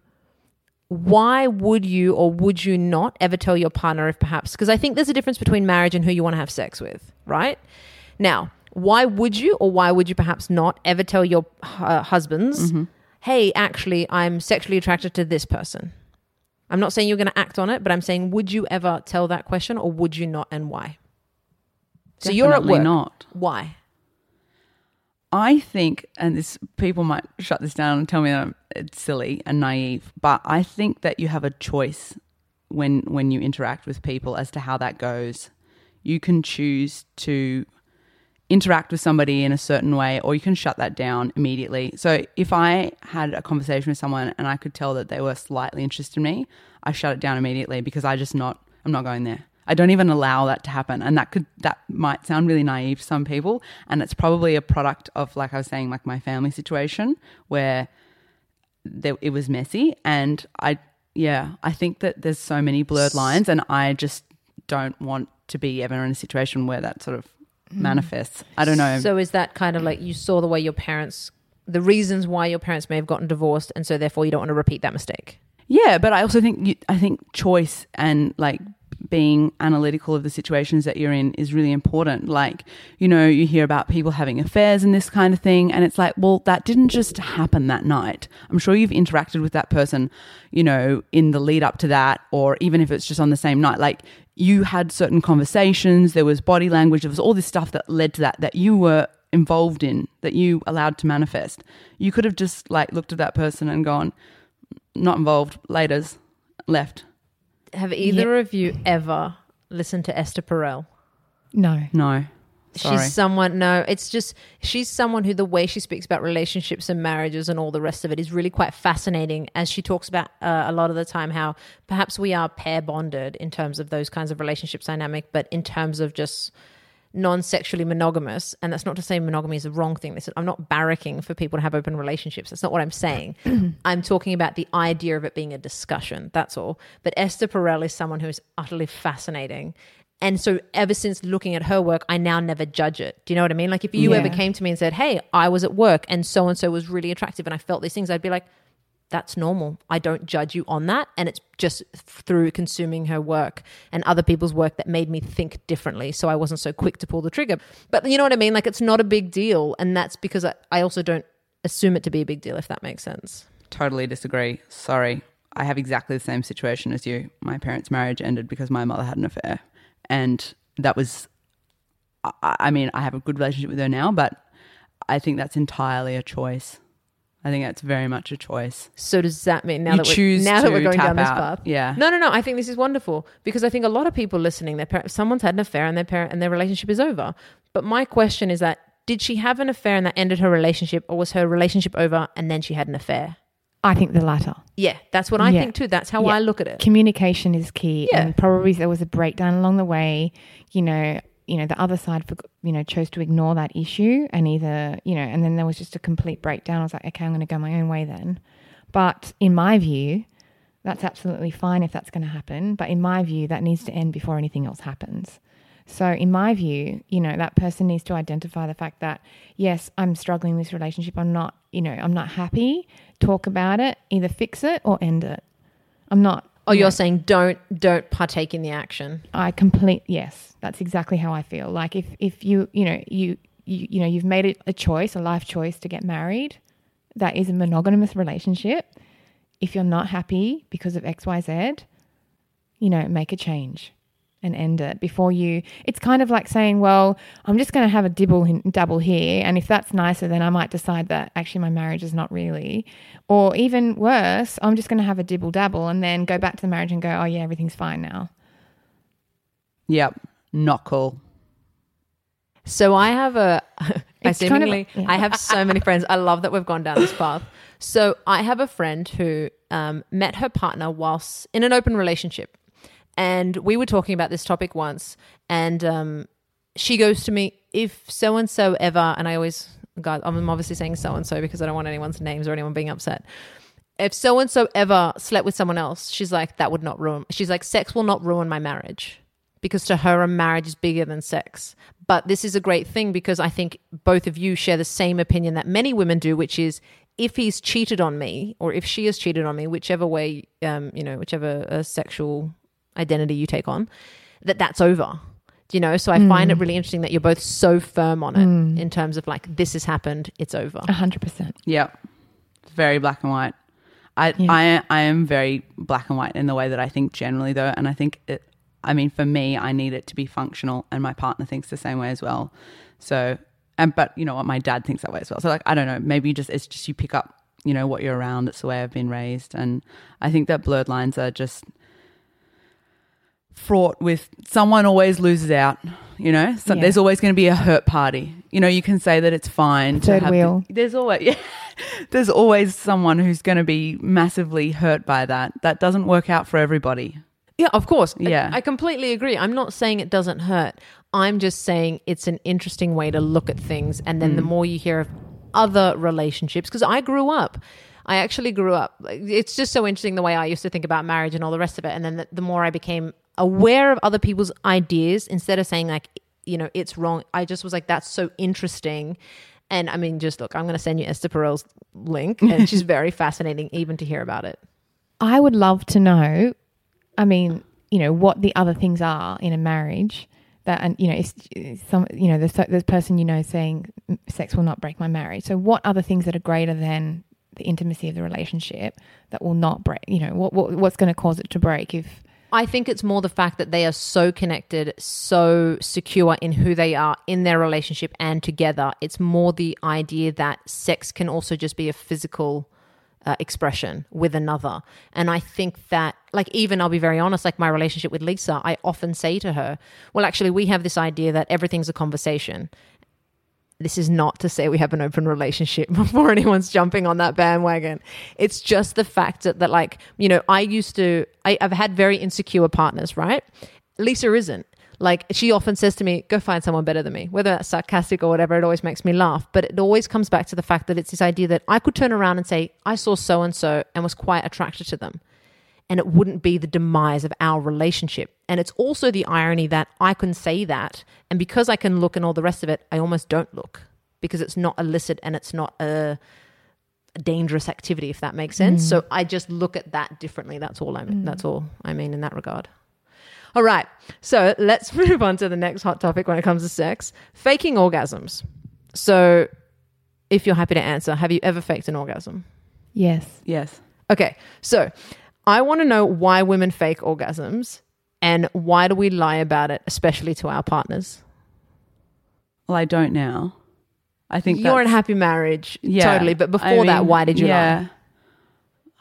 A: why would you or would you not ever tell your partner if perhaps because I think there's a difference between marriage and who you want to have sex with, right? Now, why would you or why would you perhaps not ever tell your uh, husbands, "Hey, actually, I'm sexually attracted to this person." I'm not saying you're going to act on it, but I'm saying would you ever tell that question or would you not and why? So you're at work.
C: not.
A: Why?
C: I think, and this people might shut this down and tell me that I'm, it's silly and naive, but I think that you have a choice when when you interact with people as to how that goes. You can choose to interact with somebody in a certain way, or you can shut that down immediately. So if I had a conversation with someone and I could tell that they were slightly interested in me, I shut it down immediately because I just not I'm not going there. I don't even allow that to happen. And that could that might sound really naive to some people. And it's probably a product of like I was saying, like my family situation where there, it was messy. And I yeah, I think that there's so many blurred lines and I just don't want to be ever in a situation where that sort of mm. manifests. I don't know.
A: So is that kind of like you saw the way your parents, the reasons why your parents may have gotten divorced, and so therefore you don't want to repeat that mistake?
C: Yeah, but I also think you, I think choice and like being analytical of the situations that you're in is really important. Like, you know, you hear about people having affairs and this kind of thing, and it's like, well, that didn't just happen that night. I'm sure you've interacted with that person, you know, in the lead up to that, or even if it's just on the same night. Like, you had certain conversations, there was body language, there was all this stuff that led to that that you were involved in, that you allowed to manifest. You could have just like looked at that person and gone, not involved, laters, left.
A: Have either of you ever listened to Esther Perel?
B: No.
C: No. Sorry.
A: She's someone, no, it's just, she's someone who the way she speaks about relationships and marriages and all the rest of it is really quite fascinating as she talks about uh, a lot of the time how perhaps we are pair bonded in terms of those kinds of relationships dynamic, but in terms of just non-sexually monogamous and that's not to say monogamy is a wrong thing. This is, i'm not barracking for people to have open relationships. That's not what i'm saying. (clears throat) I'm talking about the idea of it being a discussion that's all. But esther perel is someone who is utterly fascinating. And so ever since looking at her work i now never judge it. Do you know what i mean? Like if you ever came to me and said hey i was at work and so and so was really attractive and i felt these things i'd be like that's normal. I don't judge you on that. And it's just through consuming her work and other people's work that made me think differently. So I wasn't so quick to pull the trigger. But you know what I mean? Like it's not a big deal. And that's because I, I also don't assume it to be a big deal, if that makes sense.
C: Totally disagree. Sorry. I have exactly the same situation as you. My parents' marriage ended because my mother had an affair. And that was, I, I mean, I have a good relationship with her now, but I think that's entirely a choice. I think that's very much a choice.
A: So does that mean now
C: You
A: that we're, now that we're going
C: tap
A: down this
C: out.
A: path?
C: Yeah.
A: No, no, no. I think this is wonderful because I think a lot of people listening, their parent, someone's had an affair and their parent and their relationship is over. But my question is that did she have an affair and that ended her relationship, or was her relationship over and then she had an affair?
B: I think the latter.
A: Yeah, that's what I
B: Yeah.
A: think too. That's how
B: Yeah.
A: I look at it.
B: Communication is key,
A: Yeah.
B: and probably there was a breakdown along the way. You know, you know, the other side, for, you know, chose to ignore that issue, and either, you know, and then there was just a complete breakdown. I was like, okay, I'm going to go my own way then. But in my view, that's absolutely fine if that's going to happen. But in my view, that needs to end before anything else happens. So, in my view, you know, that person needs to identify the fact that, yes, I'm struggling in this relationship. I'm not, you know, I'm not happy. Talk about it, either fix it or end it. I'm not.
A: Oh,
B: you
A: you're saying don't don't partake in the action.
B: I complete, yes, that's exactly how I feel. Like if, if you, you know, you, you, you know, you've made it a choice, a life choice to get married, that is a monogamous relationship. If you're not happy because of X, Y, Z, you know, make a change and end it before you. It's kind of like saying, well, I'm just going to have a dibble, in, double here, and if that's nicer, then I might decide that actually my marriage is not really. Or even worse, I'm just going to have a dibble dabble and then go back to the marriage and go, oh yeah, everything's fine now.
C: Yep. Not cool.
A: So I have a, (laughs) I
B: It's kind of- yeah.
A: I have so many friends. I love that we've gone down this path. So I have a friend who um, met her partner whilst in an open relationship, and we were talking about this topic once, and um, she goes to me, if so and so ever, and I always, God, I'm obviously saying so and so because I don't want anyone's names or anyone being upset. If so and so ever slept with someone else, she's like, that would not ruin. She's like, sex will not ruin my marriage because to her a marriage is bigger than sex but this is a great thing because i think both of you share the same opinion that many women do which is if he's cheated on me or if she has cheated on me, whichever way, um, you know, whichever uh, sexual identity you take on, that that's over. You know, so I find it mm. really interesting that you're both so firm on it mm. in terms of like this has happened, it's over.
B: A hundred percent.
C: Yeah, very black and white. I
B: Yeah.
C: I I am very black and white in the way that I think generally though, and I think it. I mean, for me, I need it to be functional, and my partner thinks the same way as well. So, and but you know what, my dad thinks that way as well. So like, I don't know, maybe just it's just you pick up, you know, what you're around. It's the way I've been raised, and I think that blurred lines are just fraught with someone always loses out. You know, so
B: Yeah.
C: there's always going to be a hurt party. You know, you can say that it's fine to
B: Third
C: have the-
B: wheel.
C: there's always (laughs) yeah, there's always someone who's going to be massively hurt by that. That doesn't work out for everybody.
A: Yeah, of course.
C: Yeah.
A: I, completely agree. I'm not saying it doesn't hurt. I'm just saying it's an interesting way to look at things. And then the mm. more you hear of other relationships, because I grew up, I actually grew up. It's just so interesting the way I used to think about marriage and all the rest of it. And then the, the more I became aware of other people's ideas, instead of saying, like, you know, it's wrong, I just was like, that's so interesting. And I mean, just look, I'm going to send you Esther Perel's link, and (laughs) she's very fascinating even to hear about it.
B: I would love to know. I mean, you know, what the other things are in a marriage that, and you know, is some, you know, the the person you know saying "Mm, sex will not break my marriage. So, what other things that are greater than the intimacy of the relationship that will not break? You know, what, what what's going to cause it to break if
A: I think it's more the fact that they are so connected, so secure in who they are in their relationship and together. It's more the idea that sex can also just be a physical uh, expression with another. And I think that, like, even I'll be very honest, like my relationship with Lisa, I often say to her, well, actually, we have this idea that everything's a conversation this is not to say we have an open relationship (laughs) before anyone's jumping on that bandwagon. It's just the fact that, that like, you know, I used to, I, I've had very insecure partners, right? Lisa isn't. Like, she often says to me, go find someone better than me. Whether that's sarcastic or whatever, it always makes me laugh. But it always comes back to the fact that it's this idea that I could turn around and say, I saw so and so and was quite attracted to them and it wouldn't be the demise of our relationship. And it's also the irony that I can say that, and because I can look and all the rest of it, I almost don't look because it's not illicit and it's not a, a dangerous activity, if that makes sense. Mm. So I just look at that differently. That's all I mean. Mm. That's all I mean in that regard. All right, so let's (laughs) move on to the next hot topic when it comes to sex: faking orgasms. So, if you're happy to answer, have you ever faked an orgasm?
B: yes,
C: Yes.
A: Okay, so I want to know why women fake orgasms and why do we lie about it, especially to our partners?
C: Well, I don't now. I think
A: You're in a happy marriage,
C: Yeah.
A: totally. But before
C: I
A: that, why did you
C: yeah.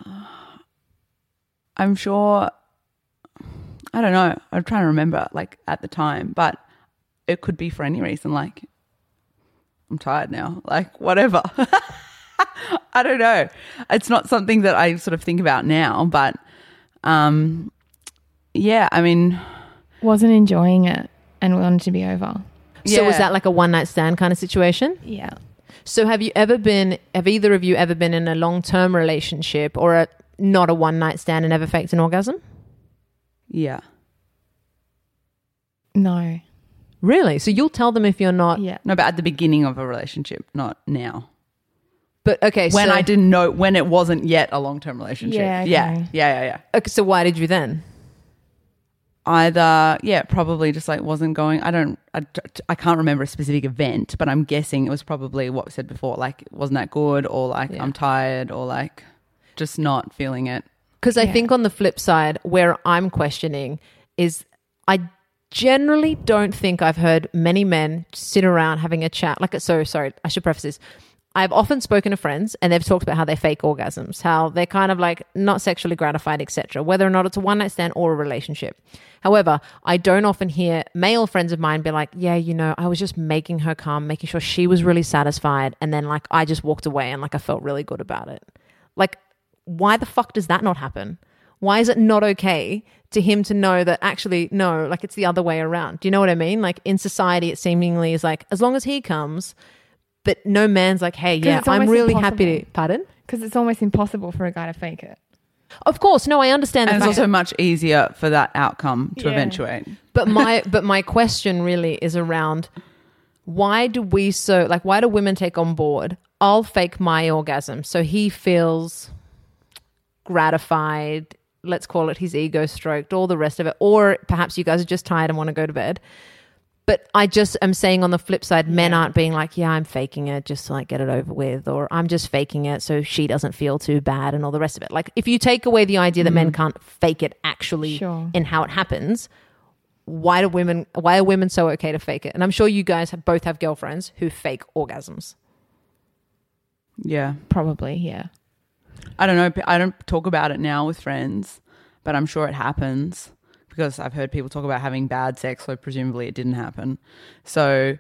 A: lie? (sighs)
C: I'm sure. I don't know. I'm trying to remember, like at the time, but it could be for any reason. Like, I'm tired now. Like, whatever. (laughs) (laughs) I don't know. It's not something that I sort of think about now, but um, yeah. I mean,
B: wasn't enjoying it and wanted to be over.
A: So was that like a one night stand kind of situation?
B: Yeah,
A: So have you ever been? Have either of you ever been in a long term relationship or a not a one night stand and ever faked an orgasm?
C: yeah.
B: no,
A: Really? So you'll tell them if you're not.
B: yeah,
C: No, but at the beginning of a relationship, not now.
A: But okay,
C: When
A: so,
C: I didn't know, when it wasn't yet a long term relationship.
B: Yeah,
C: yeah,
B: okay.
C: yeah, yeah, yeah.
A: Okay, so why did you then?
C: either yeah probably just like wasn't going i don't I, I can't remember a specific event but i'm guessing it was probably what we said before like it wasn't that good or like
A: Yeah.
C: i'm tired or like just not feeling it
A: Because I
B: Yeah.
A: think on the flip side, where I'm questioning is I generally don't think I've heard many men sit around having a chat. Like, so sorry, I should preface this. I've often spoken to friends and they've talked about how they fake orgasms, how they're kind of like not sexually gratified, etc., whether or not it's a one night stand or a relationship. However, I don't often hear male friends of mine be like, yeah, you know, I was just making her come, making sure she was really satisfied. And then like I just walked away and like I felt really good about it. Like, why the fuck does that not happen? Why is it not okay to him to know that actually, no, like it's the other way around? Do you know what I mean? Like in society, it seemingly is like, as long as he comes, but no man's like, hey, yeah, I'm
B: almost
A: really happy to.
B: impossible.
A: Pardon?
B: because it's almost impossible for a guy to fake it.
A: Of course, no, I understand.
C: and it's also much easier for that outcome to
B: Yeah.
C: eventuate
A: but my (laughs) but my question really is around why do we so like why do women take on board i'll fake my orgasm so he feels gratified let's call it his ego stroked all the rest of it or perhaps you guys are just tired and want to go to bed but i just am saying on the flip side men aren't being like yeah i'm faking it just to like get it over with or i'm just faking it so she doesn't feel too bad and all the rest of it like if you take away the idea that men mm-hmm. can't fake it actually
B: Sure.
A: in how it happens why do women why are women so okay to fake it and i'm sure you guys have, both have girlfriends who fake orgasms
C: Yeah.
B: Probably, yeah.
C: I don't know. I don't talk about it now with friends, but I'm sure it happens because I've heard people talk about having bad sex, so presumably it didn't happen. So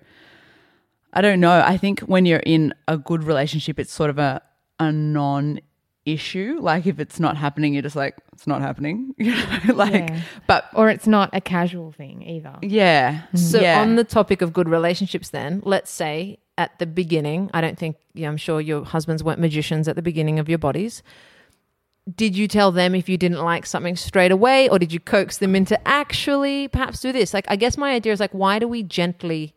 C: I don't know. I think when you're in a good relationship, it's sort of a, a non issue. Like if it's not happening, you're just like, it's not happening. (laughs) You know, like,
B: Yeah.
C: but
B: Or it's not a casual thing either.
C: yeah. Mm-hmm.
A: So
C: yeah.
A: on the topic of good relationships, then let's say at the beginning, I don't think yeah, I'm sure your husbands weren't magicians at the beginning of your bodies. Did you tell them if you didn't like something straight away, or did you coax them into actually perhaps do this? Like, I guess my idea is like, why do we gently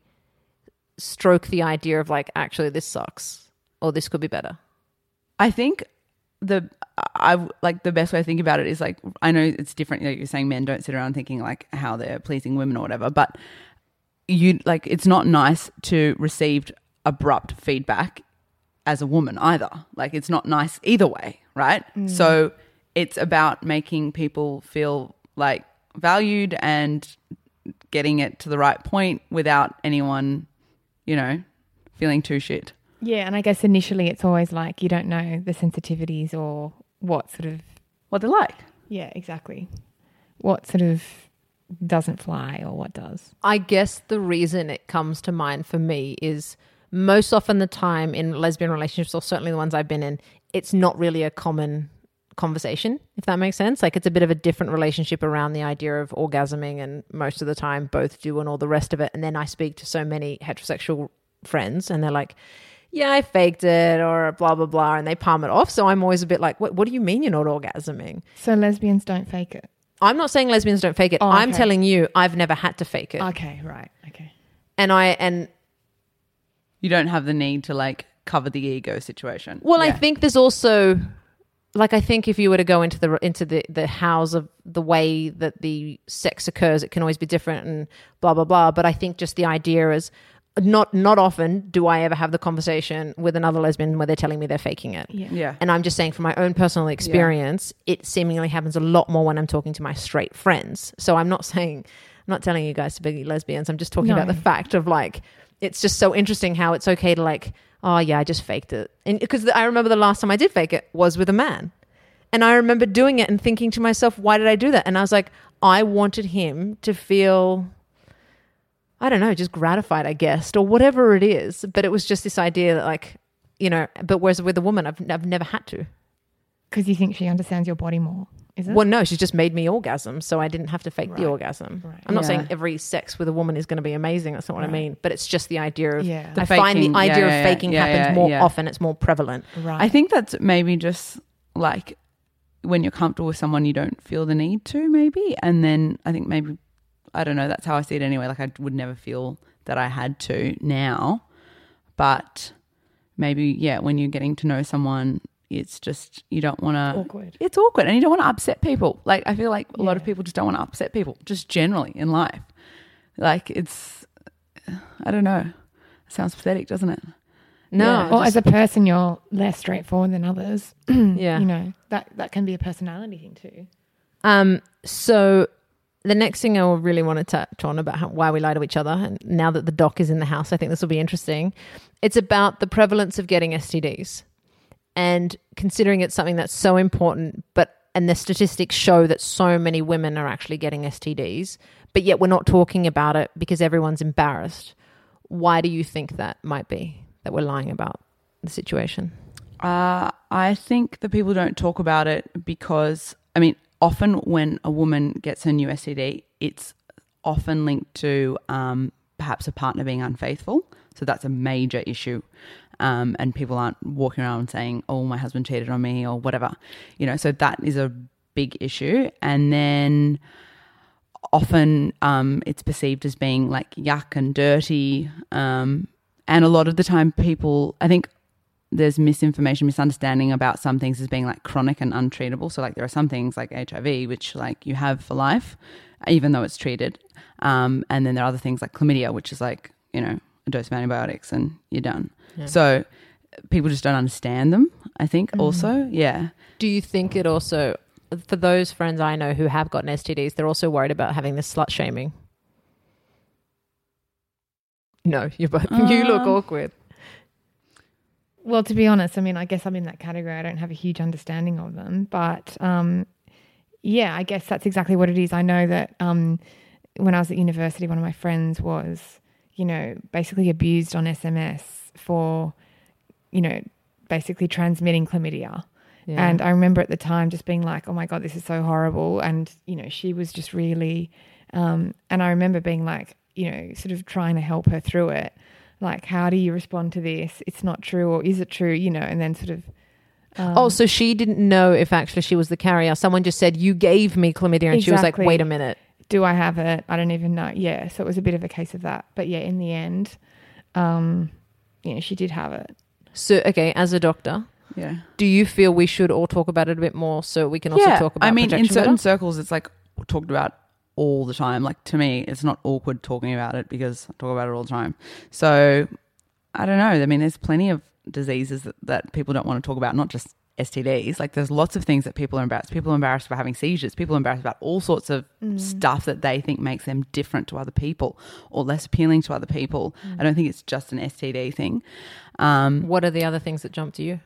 A: stroke the idea of like, actually, this sucks, or this could be better?
C: I think the I like the best way to think about it is like I know it's different. You're saying men don't sit around thinking like how they're pleasing women or whatever, but you like it's not nice to receive abrupt feedback as a woman either. Like it's not nice either way, right? Mm. So it's about making people feel like valued and getting it to the right point without anyone, you know, feeling too shit.
B: Yeah, and I guess initially it's always like you don't know the sensitivities or what sort of
C: What they're like.
B: yeah, exactly. What sort of doesn't fly or what does.
A: I guess the reason it comes to mind for me is most often the time in lesbian relationships, or certainly the ones I've been in, it's not really a common conversation, if that makes sense. Like it's a bit of a different relationship around the idea of orgasming, and most of the time both do and all the rest of it. And then I speak to so many heterosexual friends, and they're like, yeah, I faked it, or blah, blah, blah, and they palm it off. So I'm always a bit like, what, what do you mean you're not orgasming?
B: So lesbians don't fake it.
A: I'm not saying lesbians don't fake it.
B: Oh,
A: I'm telling you, I've never had to fake it.
B: Okay, right. Okay.
A: and I, and
C: You don't have the need to like cover the ego situation.
A: Well, I think there's also like I think if you were to go into the into the the house of the way that the sex occurs, it can always be different and blah blah blah. But I think just the idea is not not often do I ever have the conversation with another lesbian where they're telling me they're faking it.
B: Yeah.
C: Yeah.
A: And I'm just saying from my own personal experience, it seemingly happens a lot more when I'm talking to my straight friends. So I'm not saying, I'm not telling you guys to be lesbians. I'm just talking about the fact of like, it's just so interesting how it's okay to like, oh yeah, I just faked it. And because I remember the last time I did fake it was with a man. And I remember doing it and thinking to myself, why did I do that? And I was like, I wanted him to feel, I don't know, just gratified, I guess, or whatever it is. But it was just this idea that, like, you know, but whereas with a woman, I've, I've never had to.
B: Because you think she understands your body more?
A: Well, no, she's just made me orgasm, so I didn't have to fake the orgasm.
B: Right.
A: I'm not
C: Yeah.
A: saying every sex with a woman is going to be amazing. That's not what I mean. But it's just the idea of.
B: Yeah.
A: I
C: The
A: find the idea
C: Yeah,
A: of faking
C: yeah,
A: happens
C: yeah,
A: more
C: yeah.
A: often. It's more prevalent.
B: right.
C: I think that's maybe just like when you're comfortable with someone, you don't feel the need to, maybe. And then I think maybe, I don't know, that's how I see it anyway. Like I would never feel that I had to now. But maybe, yeah, when you're getting to know someone, it's just, you don't want to.
B: awkward.
C: It's awkward and you don't want to upset people. Like I feel like a lot of people just don't want to upset people, just generally in life. Like it's, I don't know. sounds pathetic, doesn't it?
A: No,
C: Yeah.
B: Or
A: just-
B: as a person, you're less straightforward than others. (clears throat)
A: yeah.
B: You know that that can be a personality thing too.
A: Um. So the next thing I really want to touch on about how, why we lie to each other, and now that the doc is in the house, I think this will be interesting. It's about the prevalence of getting STDs, and considering it's something that's so important, but and the statistics show that so many women are actually getting STDs, but yet we're not talking about it because everyone's embarrassed. Why do you think that might be that we're lying about the situation?
C: Uh, I think that people don't talk about it because, I mean, often when a woman gets a new STD, it's often linked to um, perhaps a partner being unfaithful. So that's a major issue. Um, and people aren't walking around saying, oh, my husband cheated on me or whatever. You know, so that is a big issue. And then often um, it's perceived as being like yuck and dirty. Um, and a lot of the time, people, I think there's misinformation, misunderstanding about some things as being like chronic and untreatable. So, like, there are some things like HIV, which like you have for life, even though it's treated. Um, and then there are other things like chlamydia, which is like, you know, a dose of antibiotics and you're done. So, people just don't understand them, I think, also. Yeah.
A: Do you think it also, for those friends I know who have gotten STDs, they're also worried about having this slut shaming? No, you're both. (laughs) you look
C: Um,
A: awkward.
B: Well, to be honest, I mean, I guess I'm in that category. I don't have a huge understanding of them, but um, yeah, I guess that's exactly what it is. I know that um, when I was at university, one of my friends was, you know, basically abused on SMS for, you know, basically transmitting chlamydia.
A: Yeah.
B: And I remember at the time just being like, oh my God, this is so horrible. And, you know, she was just really, um, and I remember being like, you know, sort of trying to help her through it. Like, how do you respond to this? It's not true, or is it true? You know, and then sort of, um,
A: oh, so she didn't know if actually she was the carrier. Someone just said, You gave me chlamydia. And she was like, Wait a minute.
B: Do I have it? I don't even know. Yeah. So it was a bit of a case of that. But yeah, in the end, um, you know, she did have it.
A: So, okay, as a doctor,
C: Yeah.
A: do you feel we should all talk about it a bit more so we can also
C: yeah.
A: talk about
C: I mean, in certain
A: better?
C: circles, it's like talked about all the time. Like to me, it's not awkward talking about it because I talk about it all the time. So I don't know. I mean, there's plenty of diseases that, that people don't want to talk about, not just STDs. Like there's lots of things that people are embarrassed. People are embarrassed about having seizures. People are embarrassed about all sorts of stuff that they think makes them different to other people or less appealing to other people. I don't think it's just an STD thing. Um,
A: What are the other things that jump to you?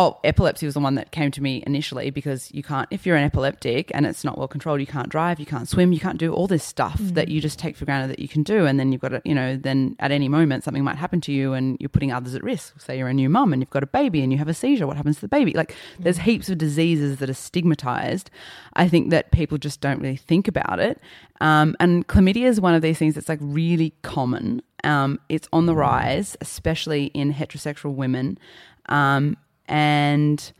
C: Oh, epilepsy was the one that came to me initially because you can't, if you're an epileptic and it's not well controlled, you can't drive, you can't swim, you can't do all this stuff that you just take for granted that you can do. And then you've got to, you know, then at any moment something might happen to you and you're putting others at risk. Say you're a new mum and you've got a baby and you have a seizure. What happens to the baby? Like there's heaps of diseases that are stigmatized. I think that people just don't really think about it. Um, and chlamydia is one of these things that's like really common. Um, it's on the rise, especially in heterosexual women. Um, and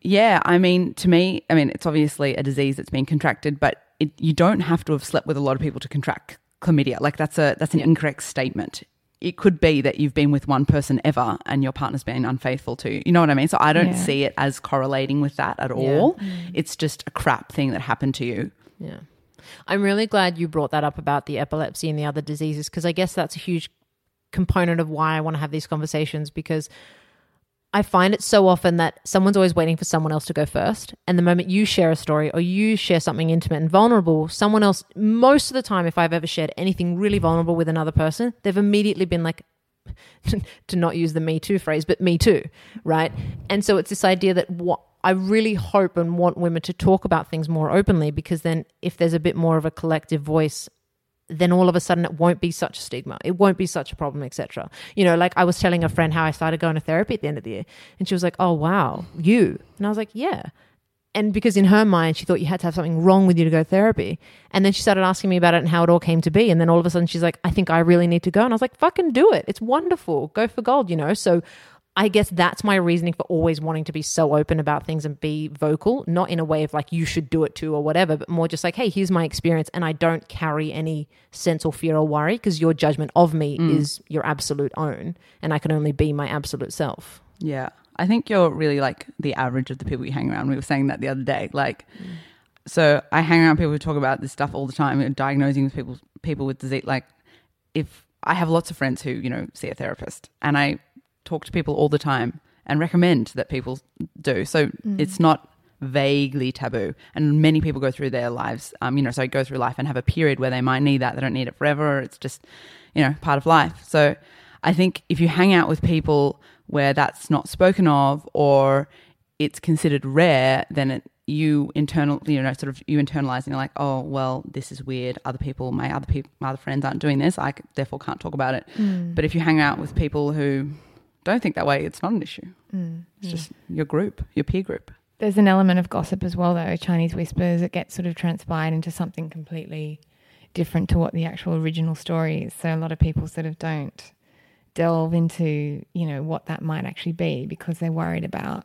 C: yeah, I mean, to me, I mean, it's obviously a disease that's been contracted, but it, you don't have to have slept with a lot of people to contract chlamydia. Like that's a that's an incorrect statement. It could be that you've been with one person ever and your partner's been unfaithful to you. You know what I mean? So I don't
B: Yeah.
C: see it as correlating with that at
A: Yeah.
C: all. Mm. It's just a crap thing that happened to you.
A: Yeah. I'm really glad you brought that up about the epilepsy and the other diseases because I guess that's a huge component of why I want to have these conversations because I find it so often that someone's always waiting for someone else to go first. And the moment you share a story or you share something intimate and vulnerable, someone else, most of the time, if I've ever shared anything really vulnerable with another person, they've immediately been like, (laughs) to not use the me too phrase, but me too, right? And so it's this idea that what I really hope and want women to talk about things more openly because then if there's a bit more of a collective voice, then all of a sudden it won't be such a stigma. It won't be such a problem, etc. You know, like I was telling a friend how I started going to therapy at the end of the year, and she was like, "Oh wow, you?" And I was like, "Yeah." And because in her mind, she thought you had to have something wrong with you to go to therapy. And then she started asking me about it and how it all came to be. And then all of a sudden she's like, I think I really need to go. And I was like, fucking do it. It's wonderful. Go for gold, you know? So I guess that's my reasoning for always wanting to be so open about things and be vocal, not in a way of like, you should do it too or whatever, but more just like, hey, here's my experience. And I don't carry any sense or fear or worry because your judgment of me mm. is your absolute own. And I can only be my absolute self.
C: Yeah. I think you're really like the average of the people you hang around. We were saying that the other day. Like, mm. so I hang around people who talk about this stuff all the time, and diagnosing with people people with disease. Like, if I have lots of friends who you know see a therapist, and I talk to people all the time and recommend that people do. So it's not vaguely taboo, and many people go through their lives. Um, you know, so go through life and have a period where they might need that. They don't need it forever. It's just you know part of life. So I think if you hang out with people where that's not spoken of or it's considered rare, then it, you internal, you know, sort of you internalize and you're like, oh well, this is weird. Other people, my other people, my other friends aren't doing this. I therefore can't talk about it. But if you hang out with people who don't think that way, it's not an issue. It's just your group, your peer group.
B: There's an element of gossip as well, though. Chinese whispers, it gets sort of transpired into something completely different to what the actual original story is. So a lot of people sort of don't delve into, you know, what that might actually be because they're worried about,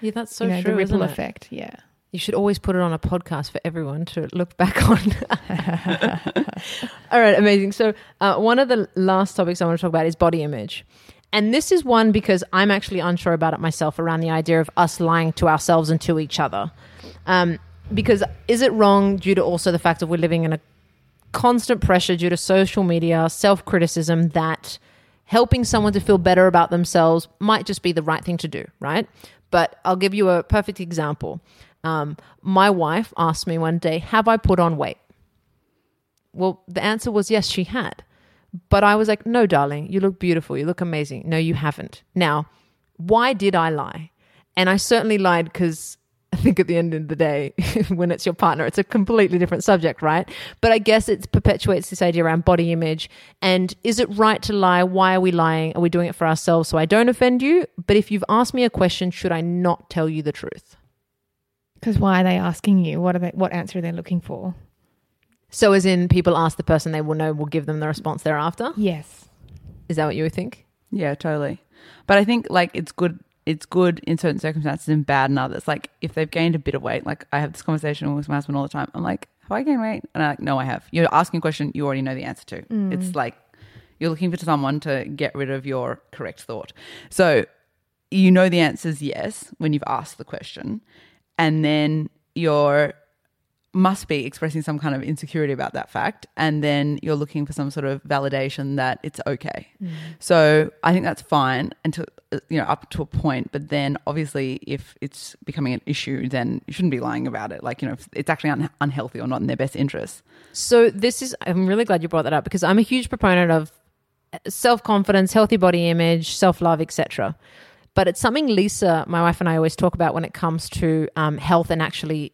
A: Yeah, that's so
B: you know,
A: true.
B: the ripple
A: isn't it?
B: effect. Yeah.
A: You should always put it on a podcast for everyone to look back on. (laughs) (laughs) All right, amazing. So, uh, one of the last topics I want to talk about is body image. And this is one because I'm actually unsure about it myself around the idea of us lying to ourselves and to each other. Um, because is it wrong due to also the fact that we're living in a constant pressure due to social media, self criticism, that helping someone to feel better about themselves might just be the right thing to do, right? But I'll give you a perfect example. Um, my wife asked me one day, Have I put on weight? Well, the answer was yes, she had. But I was like, No, darling, you look beautiful. You look amazing. No, you haven't. Now, why did I lie? And I certainly lied because I think at the end of the day, (laughs) when it's your partner, it's a completely different subject, right? But I guess it perpetuates this idea around body image. And is it right to lie? Why are we lying? Are we doing it for ourselves so I don't offend you? But if you've asked me a question, should I not tell you the truth?
B: Because why are they asking you? What are they? What answer are they looking for?
A: So, as in, people ask the person they will know will give them the response thereafter.
B: Yes.
A: Is that what you would think?
C: Yeah, totally. But I think like it's good. It's good in certain circumstances and bad in others. Like if they've gained a bit of weight, like I have this conversation with my husband all the time. I'm like, "Have I gained weight?" And I'm like, "No, I have." You're asking a question you already know the answer to. Mm. It's like you're looking for someone to get rid of your correct thought. So you know the answer is yes when you've asked the question, and then you're must be expressing some kind of insecurity about that fact and then you're looking for some sort of validation that it's okay. So i think that's fine until uh, you know up to a point but then obviously if it's becoming an issue then you shouldn't be lying about it. Like you know if it's actually un- unhealthy or not in their best interest
A: So this is I'm really glad you brought that up because I'm a huge proponent of self-confidence, healthy body image, self-love, etc. But it's something Lisa, my wife and I always talk about when it comes to um, health and actually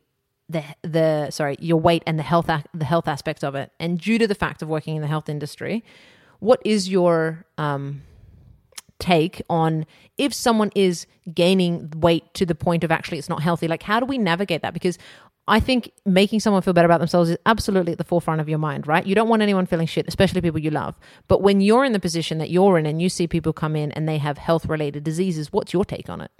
A: the the sorry, your weight and the health the health aspect of it. And due to the fact of working in the health industry, what is your um, take on if someone is gaining weight to the point of actually it's not healthy? Like how do we navigate that? Because i think making someone feel better about themselves is absolutely at the forefront of your mind right? You don't want anyone feeling shit especially people you love. But when you're in the position that you're in and you see people come in and they have health related diseases what's your take on it?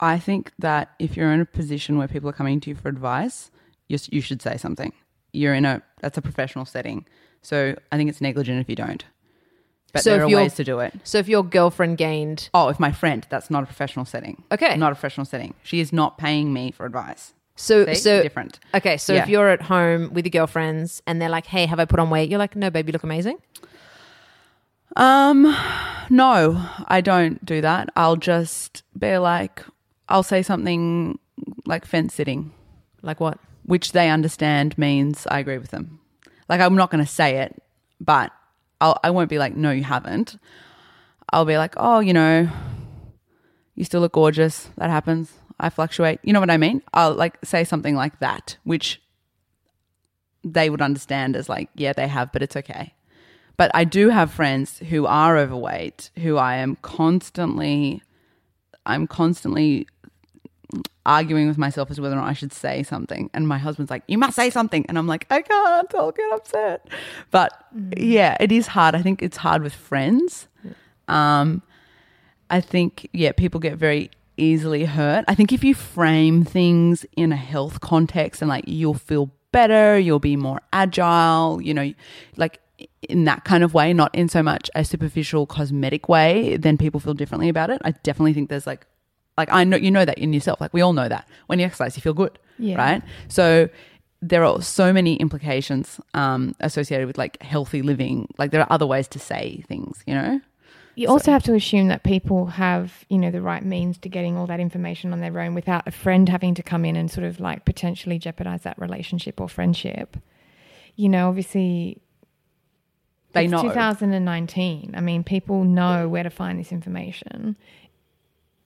C: I think that if you're in a position where people are coming to you for advice you, you should say something you're in a that's a professional setting so i think it's negligent if you don't but
A: So
C: there are ways to do it
A: so if your girlfriend gained
C: Oh, if my friend, that's not a professional setting.
A: Okay.
C: Not a professional setting. She is not paying me for advice.
A: so
C: See?
A: so
C: different.
A: okay so
C: Yeah.
A: if you're at home with your girlfriends and they're like hey have i put on weight you're like no baby you look amazing
C: Um, no, I don't do that. I'll just be like, I'll say something like fence sitting,
A: like what
C: which they understand means I agree with them. Like I'm not going to say it, but I'll, I won't be like, no, you haven't. I'll be like, oh, you know, you still look gorgeous. That happens. I fluctuate. You know what I mean? I'll like say something like that, which they would understand as like, yeah, they have, but it's okay. But I do have friends who are overweight who I am constantly, I'm constantly arguing with myself as to whether or not I should say something. And my husband's like, you must say something. And I'm like, I can't, I'll get upset. But yeah, it is hard. I think it's hard with friends. Um, I think, yeah, people get very easily hurt. I think if you frame things in a health context and like you'll feel better, you'll be more agile, you know, like in that kind of way, not in so much a superficial cosmetic way, then people feel differently about it. I definitely think there's like, like I know you know that in yourself. Like we all know that when you exercise, you feel good,
B: Yeah.
C: right? So there are so many implications um, associated with like healthy living. Like there are other ways to say things, you know.
B: You also have to assume that people have, you know, the right means to getting all that information on their own without a friend having to come in and sort of like potentially jeopardize that relationship or friendship. You know, obviously,
C: They
B: it's
C: know.
B: 2019. I mean, people know where to find this information.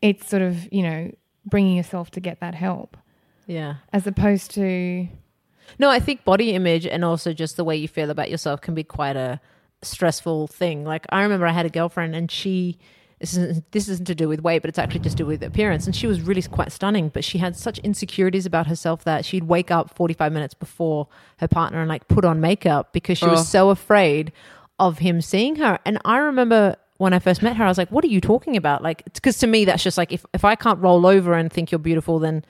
B: It's sort of, you know, bringing yourself to get that help
A: yeah
B: as opposed to,
A: No, I think body image and also just the way you feel about yourself can be quite a stressful thing. Like I remember I had a girlfriend and she this isn't, this isn't to do with weight, but it's actually just to do with appearance. And she was really quite stunning, but she had such insecurities about herself that she'd wake up 45 minutes before her partner and like put on makeup because she
C: Oh.
A: was so afraid of him seeing her. And I remember when I first met her, I was like, what are you talking about? Like, because to me, that's just like, if, if I can't roll over and think you're beautiful, then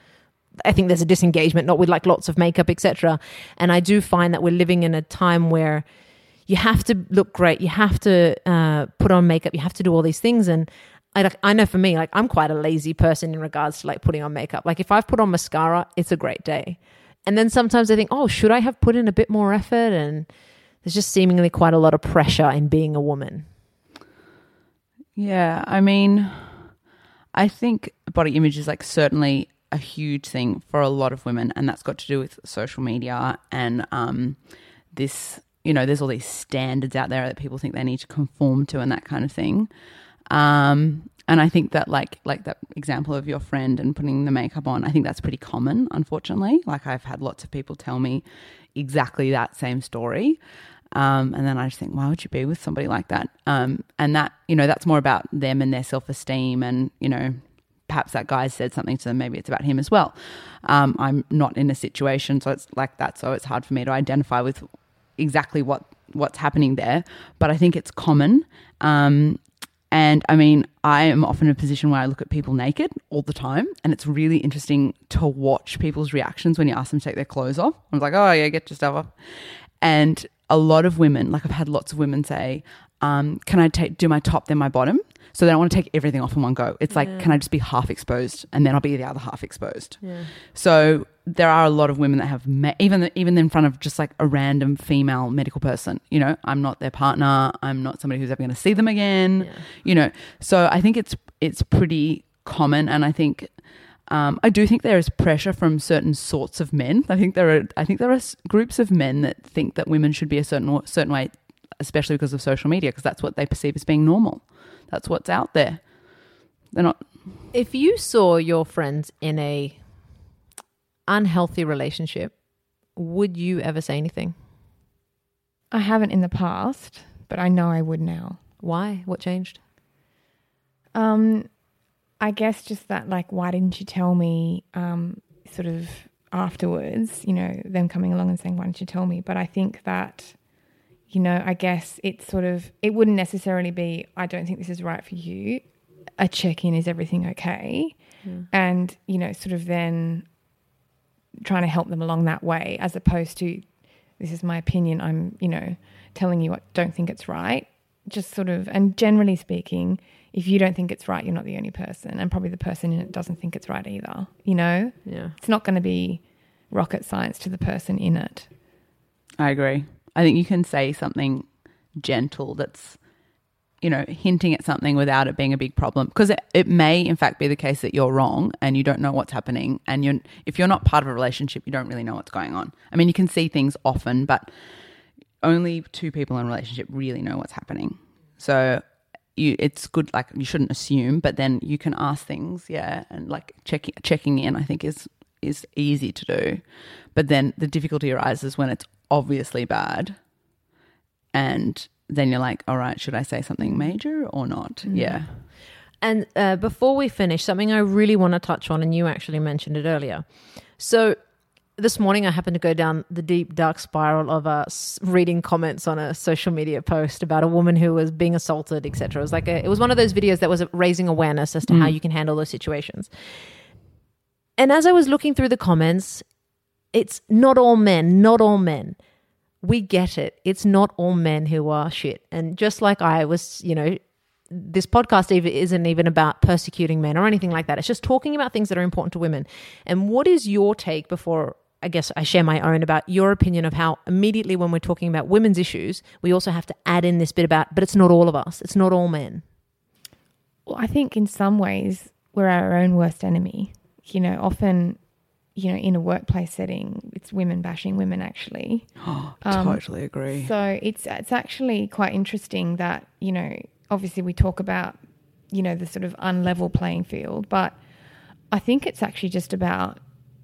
A: I think there's a disengagement, not with like lots of makeup, etc. And I do find that we're living in a time where you have to look great, you have to uh, put on makeup, you have to do all these things, and I, I know for me, like I'm quite a lazy person in regards to like putting on makeup. Like if I've put on mascara, it's a great day. And then sometimes I think, oh, should I have put in a bit more effort? And there's just seemingly quite a lot of pressure in being a woman.
C: Yeah, I mean, I think body image is like certainly a huge thing for a lot of women, and that's got to do with social media and um, this. You know, there's all these standards out there that people think they need to conform to, and that kind of thing. Um, and I think that like like that example of your friend and putting the makeup on, I think that's pretty common, unfortunately. Like I've had lots of people tell me exactly that same story. Um, and then I just think, why would you be with somebody like that? Um, and that, you know, that's more about them and their self esteem. And, you know, perhaps that guy said something to them. Maybe it's about him as well. Um, I'm not in a situation, so it's like that. So it's hard for me to identify with exactly what what's happening there. But I think it's common. Um, and I mean, I am often in a position where I look at people naked all the time, and it's really interesting to watch people's reactions when you ask them to take their clothes off. I'm like, oh, yeah, get your stuff off. And a lot of women, like I've had lots of women say, um, can I take do my top then my bottom? So they don't want to take everything off in one go. It's like, can I just be half exposed and then I'll be the other half exposed?
A: Yeah.
C: So there are a lot of women that have met, even even in front of just like a random female medical person. You know, I'm not their partner. I'm not somebody who's ever going to see them again. You know, so I think it's it's pretty common, and I think. Um, I do think there is pressure from certain sorts of men. I think there are. I think there are groups of men that think that women should be a certain certain way, especially because of social media, because that's what they perceive as being normal. That's what's out there. They're not.
A: If you saw your friends in a unhealthy relationship, would you ever say anything?
B: I haven't in the past, but I know I would now.
A: Why? What changed?
B: Um, I guess just that, like, why didn't you tell me? Um, sort of afterwards, you know, them coming along and saying, "Why didn't you tell me?" But I think that, you know, I guess it's sort of it wouldn't necessarily be, "I don't think this is right for you." A check in is everything okay, and you know, sort of then trying to help them along that way, as opposed to, "This is my opinion. I'm, you know, telling you I don't think it's right." Just sort of, and generally speaking, if you don't think it's right, you're not the only person, and probably the person in it doesn't think it's right either. You know,
A: Yeah.
B: it's not going to be rocket science to the person in it.
C: I agree. I think you can say something gentle that's, you know, hinting at something without it being a big problem. Because it, it may, in fact, be the case that you're wrong and you don't know what's happening. And you're, if you're not part of a relationship, you don't really know what's going on. I mean, you can see things often, but only two people in a relationship really know what's happening. So you, it's good. Like you shouldn't assume, but then you can ask things, yeah, and like checking checking in. I think is is easy to do, but then the difficulty arises when it's obviously bad, and then you're like, all right, should I say something major or not? Yeah,
A: And uh, before we finish, something I really want to touch on, and you actually mentioned it earlier. So this morning, I happened to go down the deep dark spiral of uh, reading comments on a social media post about a woman who was being assaulted, etc. It was like a, it was one of those videos that was raising awareness as to how you can handle those situations. And as I was looking through the comments, it's not all men, not all men. We get it. It's not all men who are shit. And just like I was, you know, this podcast even isn't even about persecuting men or anything like that. It's just talking about things that are important to women. And what is your take before I guess I share my own about your opinion of how immediately when we're talking about women's issues, we also have to add in this bit about, but it's not all of us. It's not all men.
B: Well, I think in some ways we're our own worst enemy. You know, often, you know, in a workplace setting, it's women bashing women actually.
C: I (gasps) totally agree.
B: So it's it's actually quite interesting that you know, obviously we talk about you know the sort of unlevel playing field, but I think it's actually just about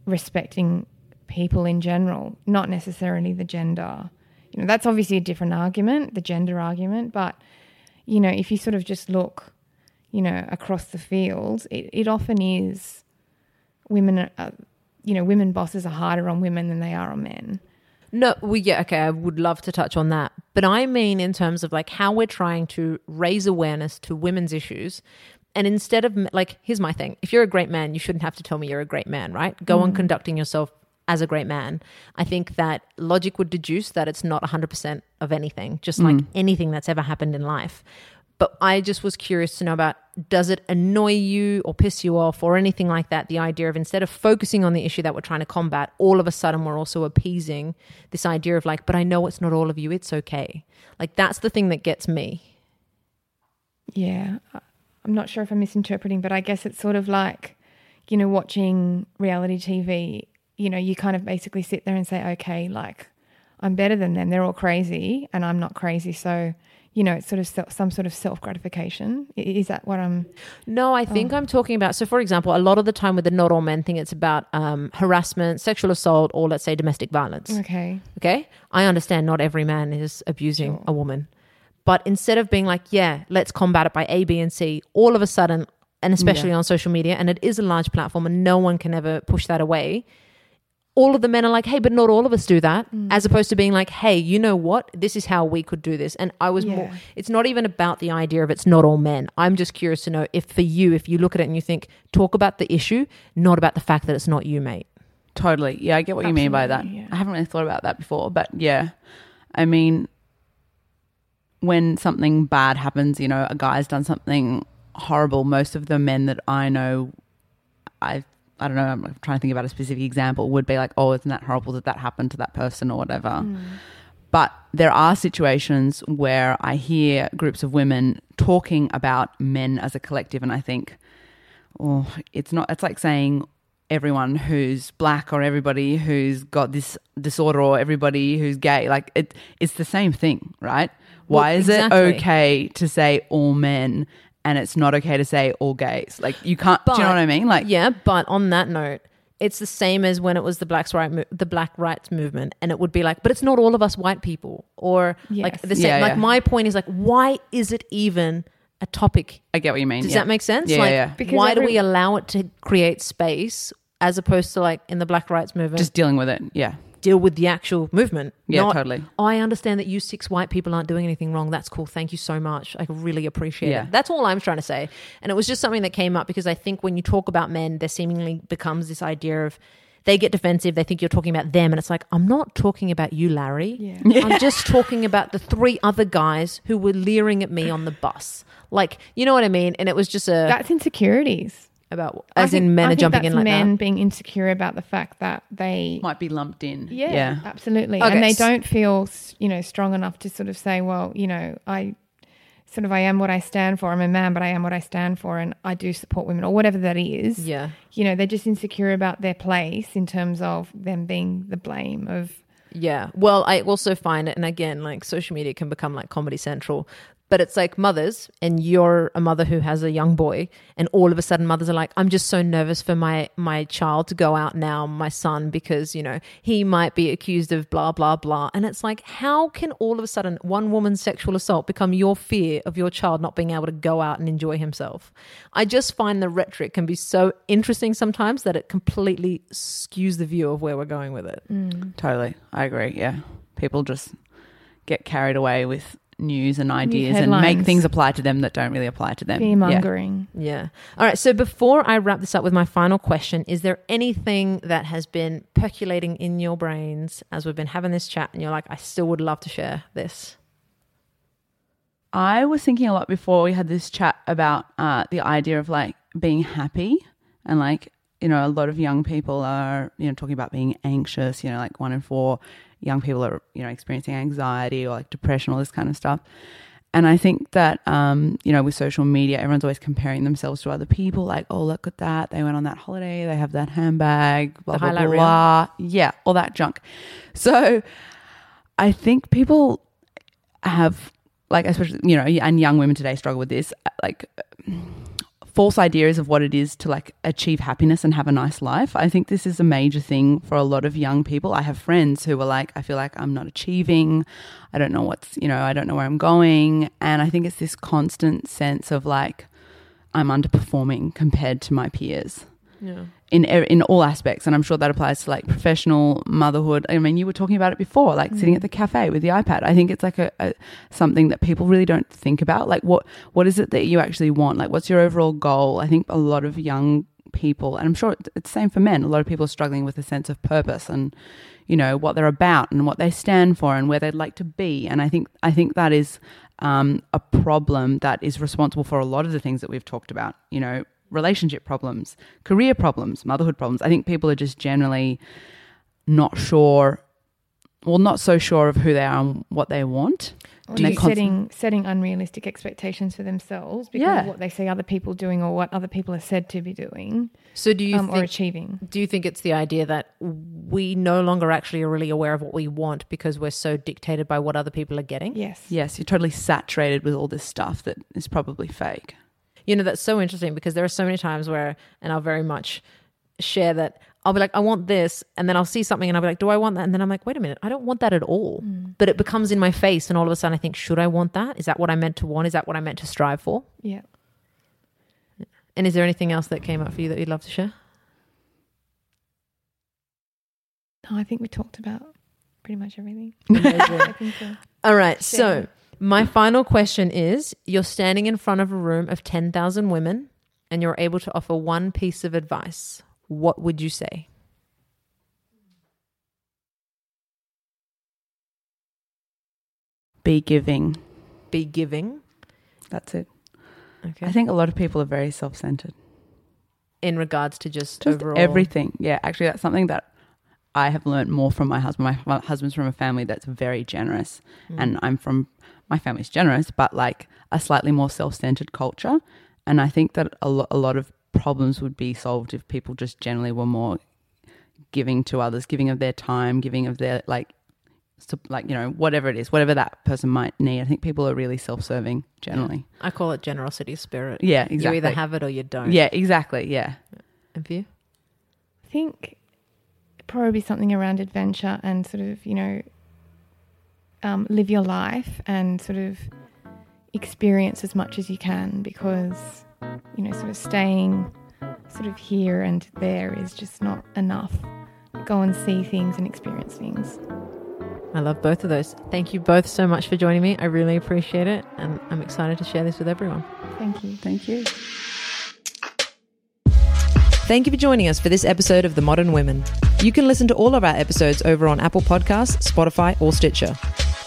B: respecting people in general, not necessarily the gender. You know, that's obviously a different argument, the gender argument, but you know, if you sort of just look, you know, across the field, it, it often is women, are, uh, you know, women bosses are harder on women than they are on men.
A: No, we yeah, okay, I would love to touch on that. But I mean in terms of like how we're trying to raise awareness to women's issues, And instead of like, here's my thing: if you're a great man, you shouldn't have to tell me you're a great man, right? Go on mm. conducting yourself as a great man. I think that logic would deduce that it's not 100% of anything, just like mm. anything that's ever happened in life. But I just was curious to know about does it annoy you or piss you off or anything like that? The idea of instead of focusing on the issue that we're trying to combat, all of a sudden we're also appeasing this idea of like, but I know it's not all of you, it's okay. Like that's the thing that gets me.
B: Yeah. I'm not sure if I'm misinterpreting, but I guess it's sort of like, you know, watching reality TV, you know, you kind of basically sit there and say, okay, like, I'm better than them. They're all crazy and I'm not crazy. So, you know, it's sort of self, some sort of self gratification. Is that what I'm.
A: No, I think I'm talking about. So, for example, a lot of the time with the not all men thing, it's about um, harassment, sexual assault, or let's say domestic violence.
B: Okay.
A: Okay. I understand not every man is abusing a woman. But instead of being like, yeah, let's combat it by A, B, and C, all of a sudden, and especially on social media, and it is a large platform and no one can ever push that away. All of the men are like, hey, but not all of us do that, mm. as opposed to being like, hey, you know what? This is how we could do this. And I was more, it's not even about the idea of it's not all men. I'm just curious to know if for you, if you look at it and you think, talk about the issue, not about the fact that it's not you, mate.
C: Totally. Yeah, I get what you mean by that.
B: Yeah.
C: I haven't really thought about that before, but yeah. I mean, when something bad happens, you know, a guy's done something horrible, most of the men that I know, I I don't know, I'm trying to think about a specific example, would be like, oh, isn't that horrible that that happened to that person or whatever. Hmm. But there are situations where I hear groups of women talking about men as a collective, and I think, oh, it's not, it's like saying everyone who's black or everybody who's got this disorder or everybody who's gay. Like, it, it's the same thing, right?
A: Well,
C: Why is
A: exactly.
C: it okay to say all men and it's not okay to say all gays? Like, you can't, do you know what I mean? Like,
A: yeah, but on that note, it's the same as when it was the black right mo- the black rights movement, and it would be like, but it's not all of us white people, or like the same.
C: Yeah,
A: like
C: yeah.
A: my point is like, why is it even a topic?
C: I get what you mean.
A: Does
C: yeah.
A: that make sense?
C: Yeah,
A: like,
C: yeah.
B: Because
A: why do we allow it to create space as opposed to like in the black rights movement,
C: Just dealing with it. Yeah.
A: Deal with the actual movement?
C: Yeah,
A: not,
C: totally.
A: Oh, I understand that you six white people aren't doing anything wrong. That's cool. Thank you so much. I really appreciate
C: Yeah.
A: it. That's all I'm trying to say. And it was just something that came up because I think when you talk about men, there seemingly becomes this idea of they get defensive. They think you're talking about them. And it's like, I'm not talking about you, Larry.
B: Yeah.
A: I'm just talking about the three other guys who were leering at me on the bus. Like, you know what I mean? And it was just a,
B: That's insecurities.
A: About,
B: I
A: as
B: think-
A: in men
B: I
A: are
B: think
A: jumping
B: that's
A: in like
B: men
A: that.
B: being insecure about the fact that they
C: Might be lumped in.
B: Yeah,
C: Yeah.
B: absolutely.
A: Okay,
B: And they don't feel, you know, strong enough to sort of say, well, you know, I sort of I am what I stand for. I'm a man, but I am what I stand for, and I do support women, or whatever that is.
A: Yeah.
B: You know, they're just insecure about their place in terms of them being the blame of.
A: Yeah. Well, I also find it, and again, like social media can become like Comedy Central, but it's like mothers, and you're a mother who has a young boy, and all of a sudden mothers are like, I'm just so nervous for my my child to go out now, my son, because you know he might be accused of blah blah blah, and it's like, how can all of a sudden one woman's sexual assault become your fear of your child not being able to go out and enjoy himself? I just find the rhetoric can be so interesting sometimes that it completely skews the view of where we're going with it. Mm.
C: Totally. I agree. Yeah. People just get carried away with news and ideas and make things apply to them that don't really apply to them.
B: Fear
C: Yeah.
A: Yeah. All right. So before I wrap this up with my final question, is there anything that has been percolating in your brains as we've been having this chat and you're like, I still would love to share this?
C: I was thinking a lot before we had this chat about uh, the idea of like being happy and like, you know, a lot of young people are, you know, talking about being anxious, you know, like one in four young people are, you know, experiencing anxiety or like depression, all this kind of stuff. And I think that, um, you know, with social media, everyone's always comparing themselves to other people. Like, oh, look at that. They went on that holiday. They have that handbag, blah,
A: The
C: blah, blah, blah. Yeah, all that junk. So I think people have like especially you know and young women today struggle with this like false ideas of what it is to like achieve happiness and have a nice life. I think this is a major thing for a lot of young people. I have friends who are like i feel like i'm not achieving. I don't know what's you know i don't know where i'm going. And i think it's this constant sense of like i'm underperforming compared to my peers.
A: Yeah.
C: In e- in all aspects and i'm sure that applies to like professional motherhood. I mean you were talking about it before like sitting at the cafe with the ipad. I think it's like a, a something that people really don't think about. Like what what is it that you actually want? Like what's your overall goal? I think a lot of young people and i'm sure it's it's the same for men a lot of people are struggling with a sense of purpose and you know what they're about and what they stand for and where they'd like to be. And i think i think that is um, a problem that is responsible for a lot of the things that we've talked about you know relationship problems career problems motherhood problems i think people are just generally not sure well not so sure of who they are and what they want
B: Or
C: And they're
B: just
C: constant-
B: setting setting unrealistic expectations for themselves because
C: Yeah.
B: of what they see other people doing or what other people are said to be doing
A: So do you
B: um, or achieving.
A: do you think it's the idea that we no longer actually are really aware of what we want because we're so dictated by what other people are getting?
B: Yes.
C: yes you're totally saturated with all this stuff that is probably fake
A: You know, that's so interesting because there are so many times where, and I'll very much share that I'll be like, I want this. And then I'll see something and I'll be like, do I want that? And then I'm like, wait a minute, I don't want that at all. Mm. But it becomes in my face. And all of a sudden I think, should I want that? Is that what I meant to want? Is that what I meant to strive for?
B: Yeah.
A: And is there anything else that came up for you that you'd love to share?
B: No, I think we talked about pretty much everything. (laughs)
A: Amazing.
B: So.
A: All right. So,
B: Share.
A: My final question is You're standing in front of a room of 10,000 women and you're able to offer one piece of advice. What would you say?
C: be giving
A: Be giving.
C: that's it
A: Okay.
C: i think a lot of people are very self-centered
A: in regards to just,
C: just
A: overall
C: everything yeah actually that's something that i have learned more from my husband my, my husband's from a family that's very generous
A: Mm.
C: and i'm from my family's generous but like a slightly more self-centered culture. And i think that a, lo- a lot of problems would be solved if people just generally were more giving to others giving of their time giving of their like so, like you know whatever it is whatever that person might need. I think people are really self-serving generally.
A: I call it generosity spirit.
C: yeah,
A: You either have it or you don't.
C: yeah exactly yeah.
A: And for you?
B: I think probably something around adventure and sort of, you know, um, live your life and sort of experience as much as you can because, you know, sort of staying sort of here and there is just not enough. Go and see things and experience things.
A: I love both of those. Thank you both so much for joining me. I really appreciate it. And I'm excited to share this with everyone.
B: Thank you.
C: thank you
A: Thank you for joining us for this episode of The Modern Women. You can listen to all of our episodes over on Apple Podcasts, Spotify, or Stitcher.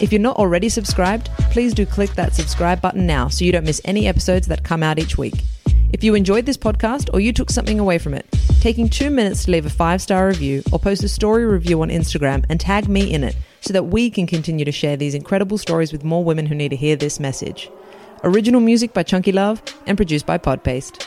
A: If you're not already subscribed, please do click that subscribe button now so you don't miss any episodes that come out each week. If you enjoyed this podcast or you took something away from it, taking two minutes to leave a five star review or post a story review on Instagram and tag me in it so that we can continue to share these incredible stories with more women who need to hear this message. Original music by Chunky Love and produced by Podpaste.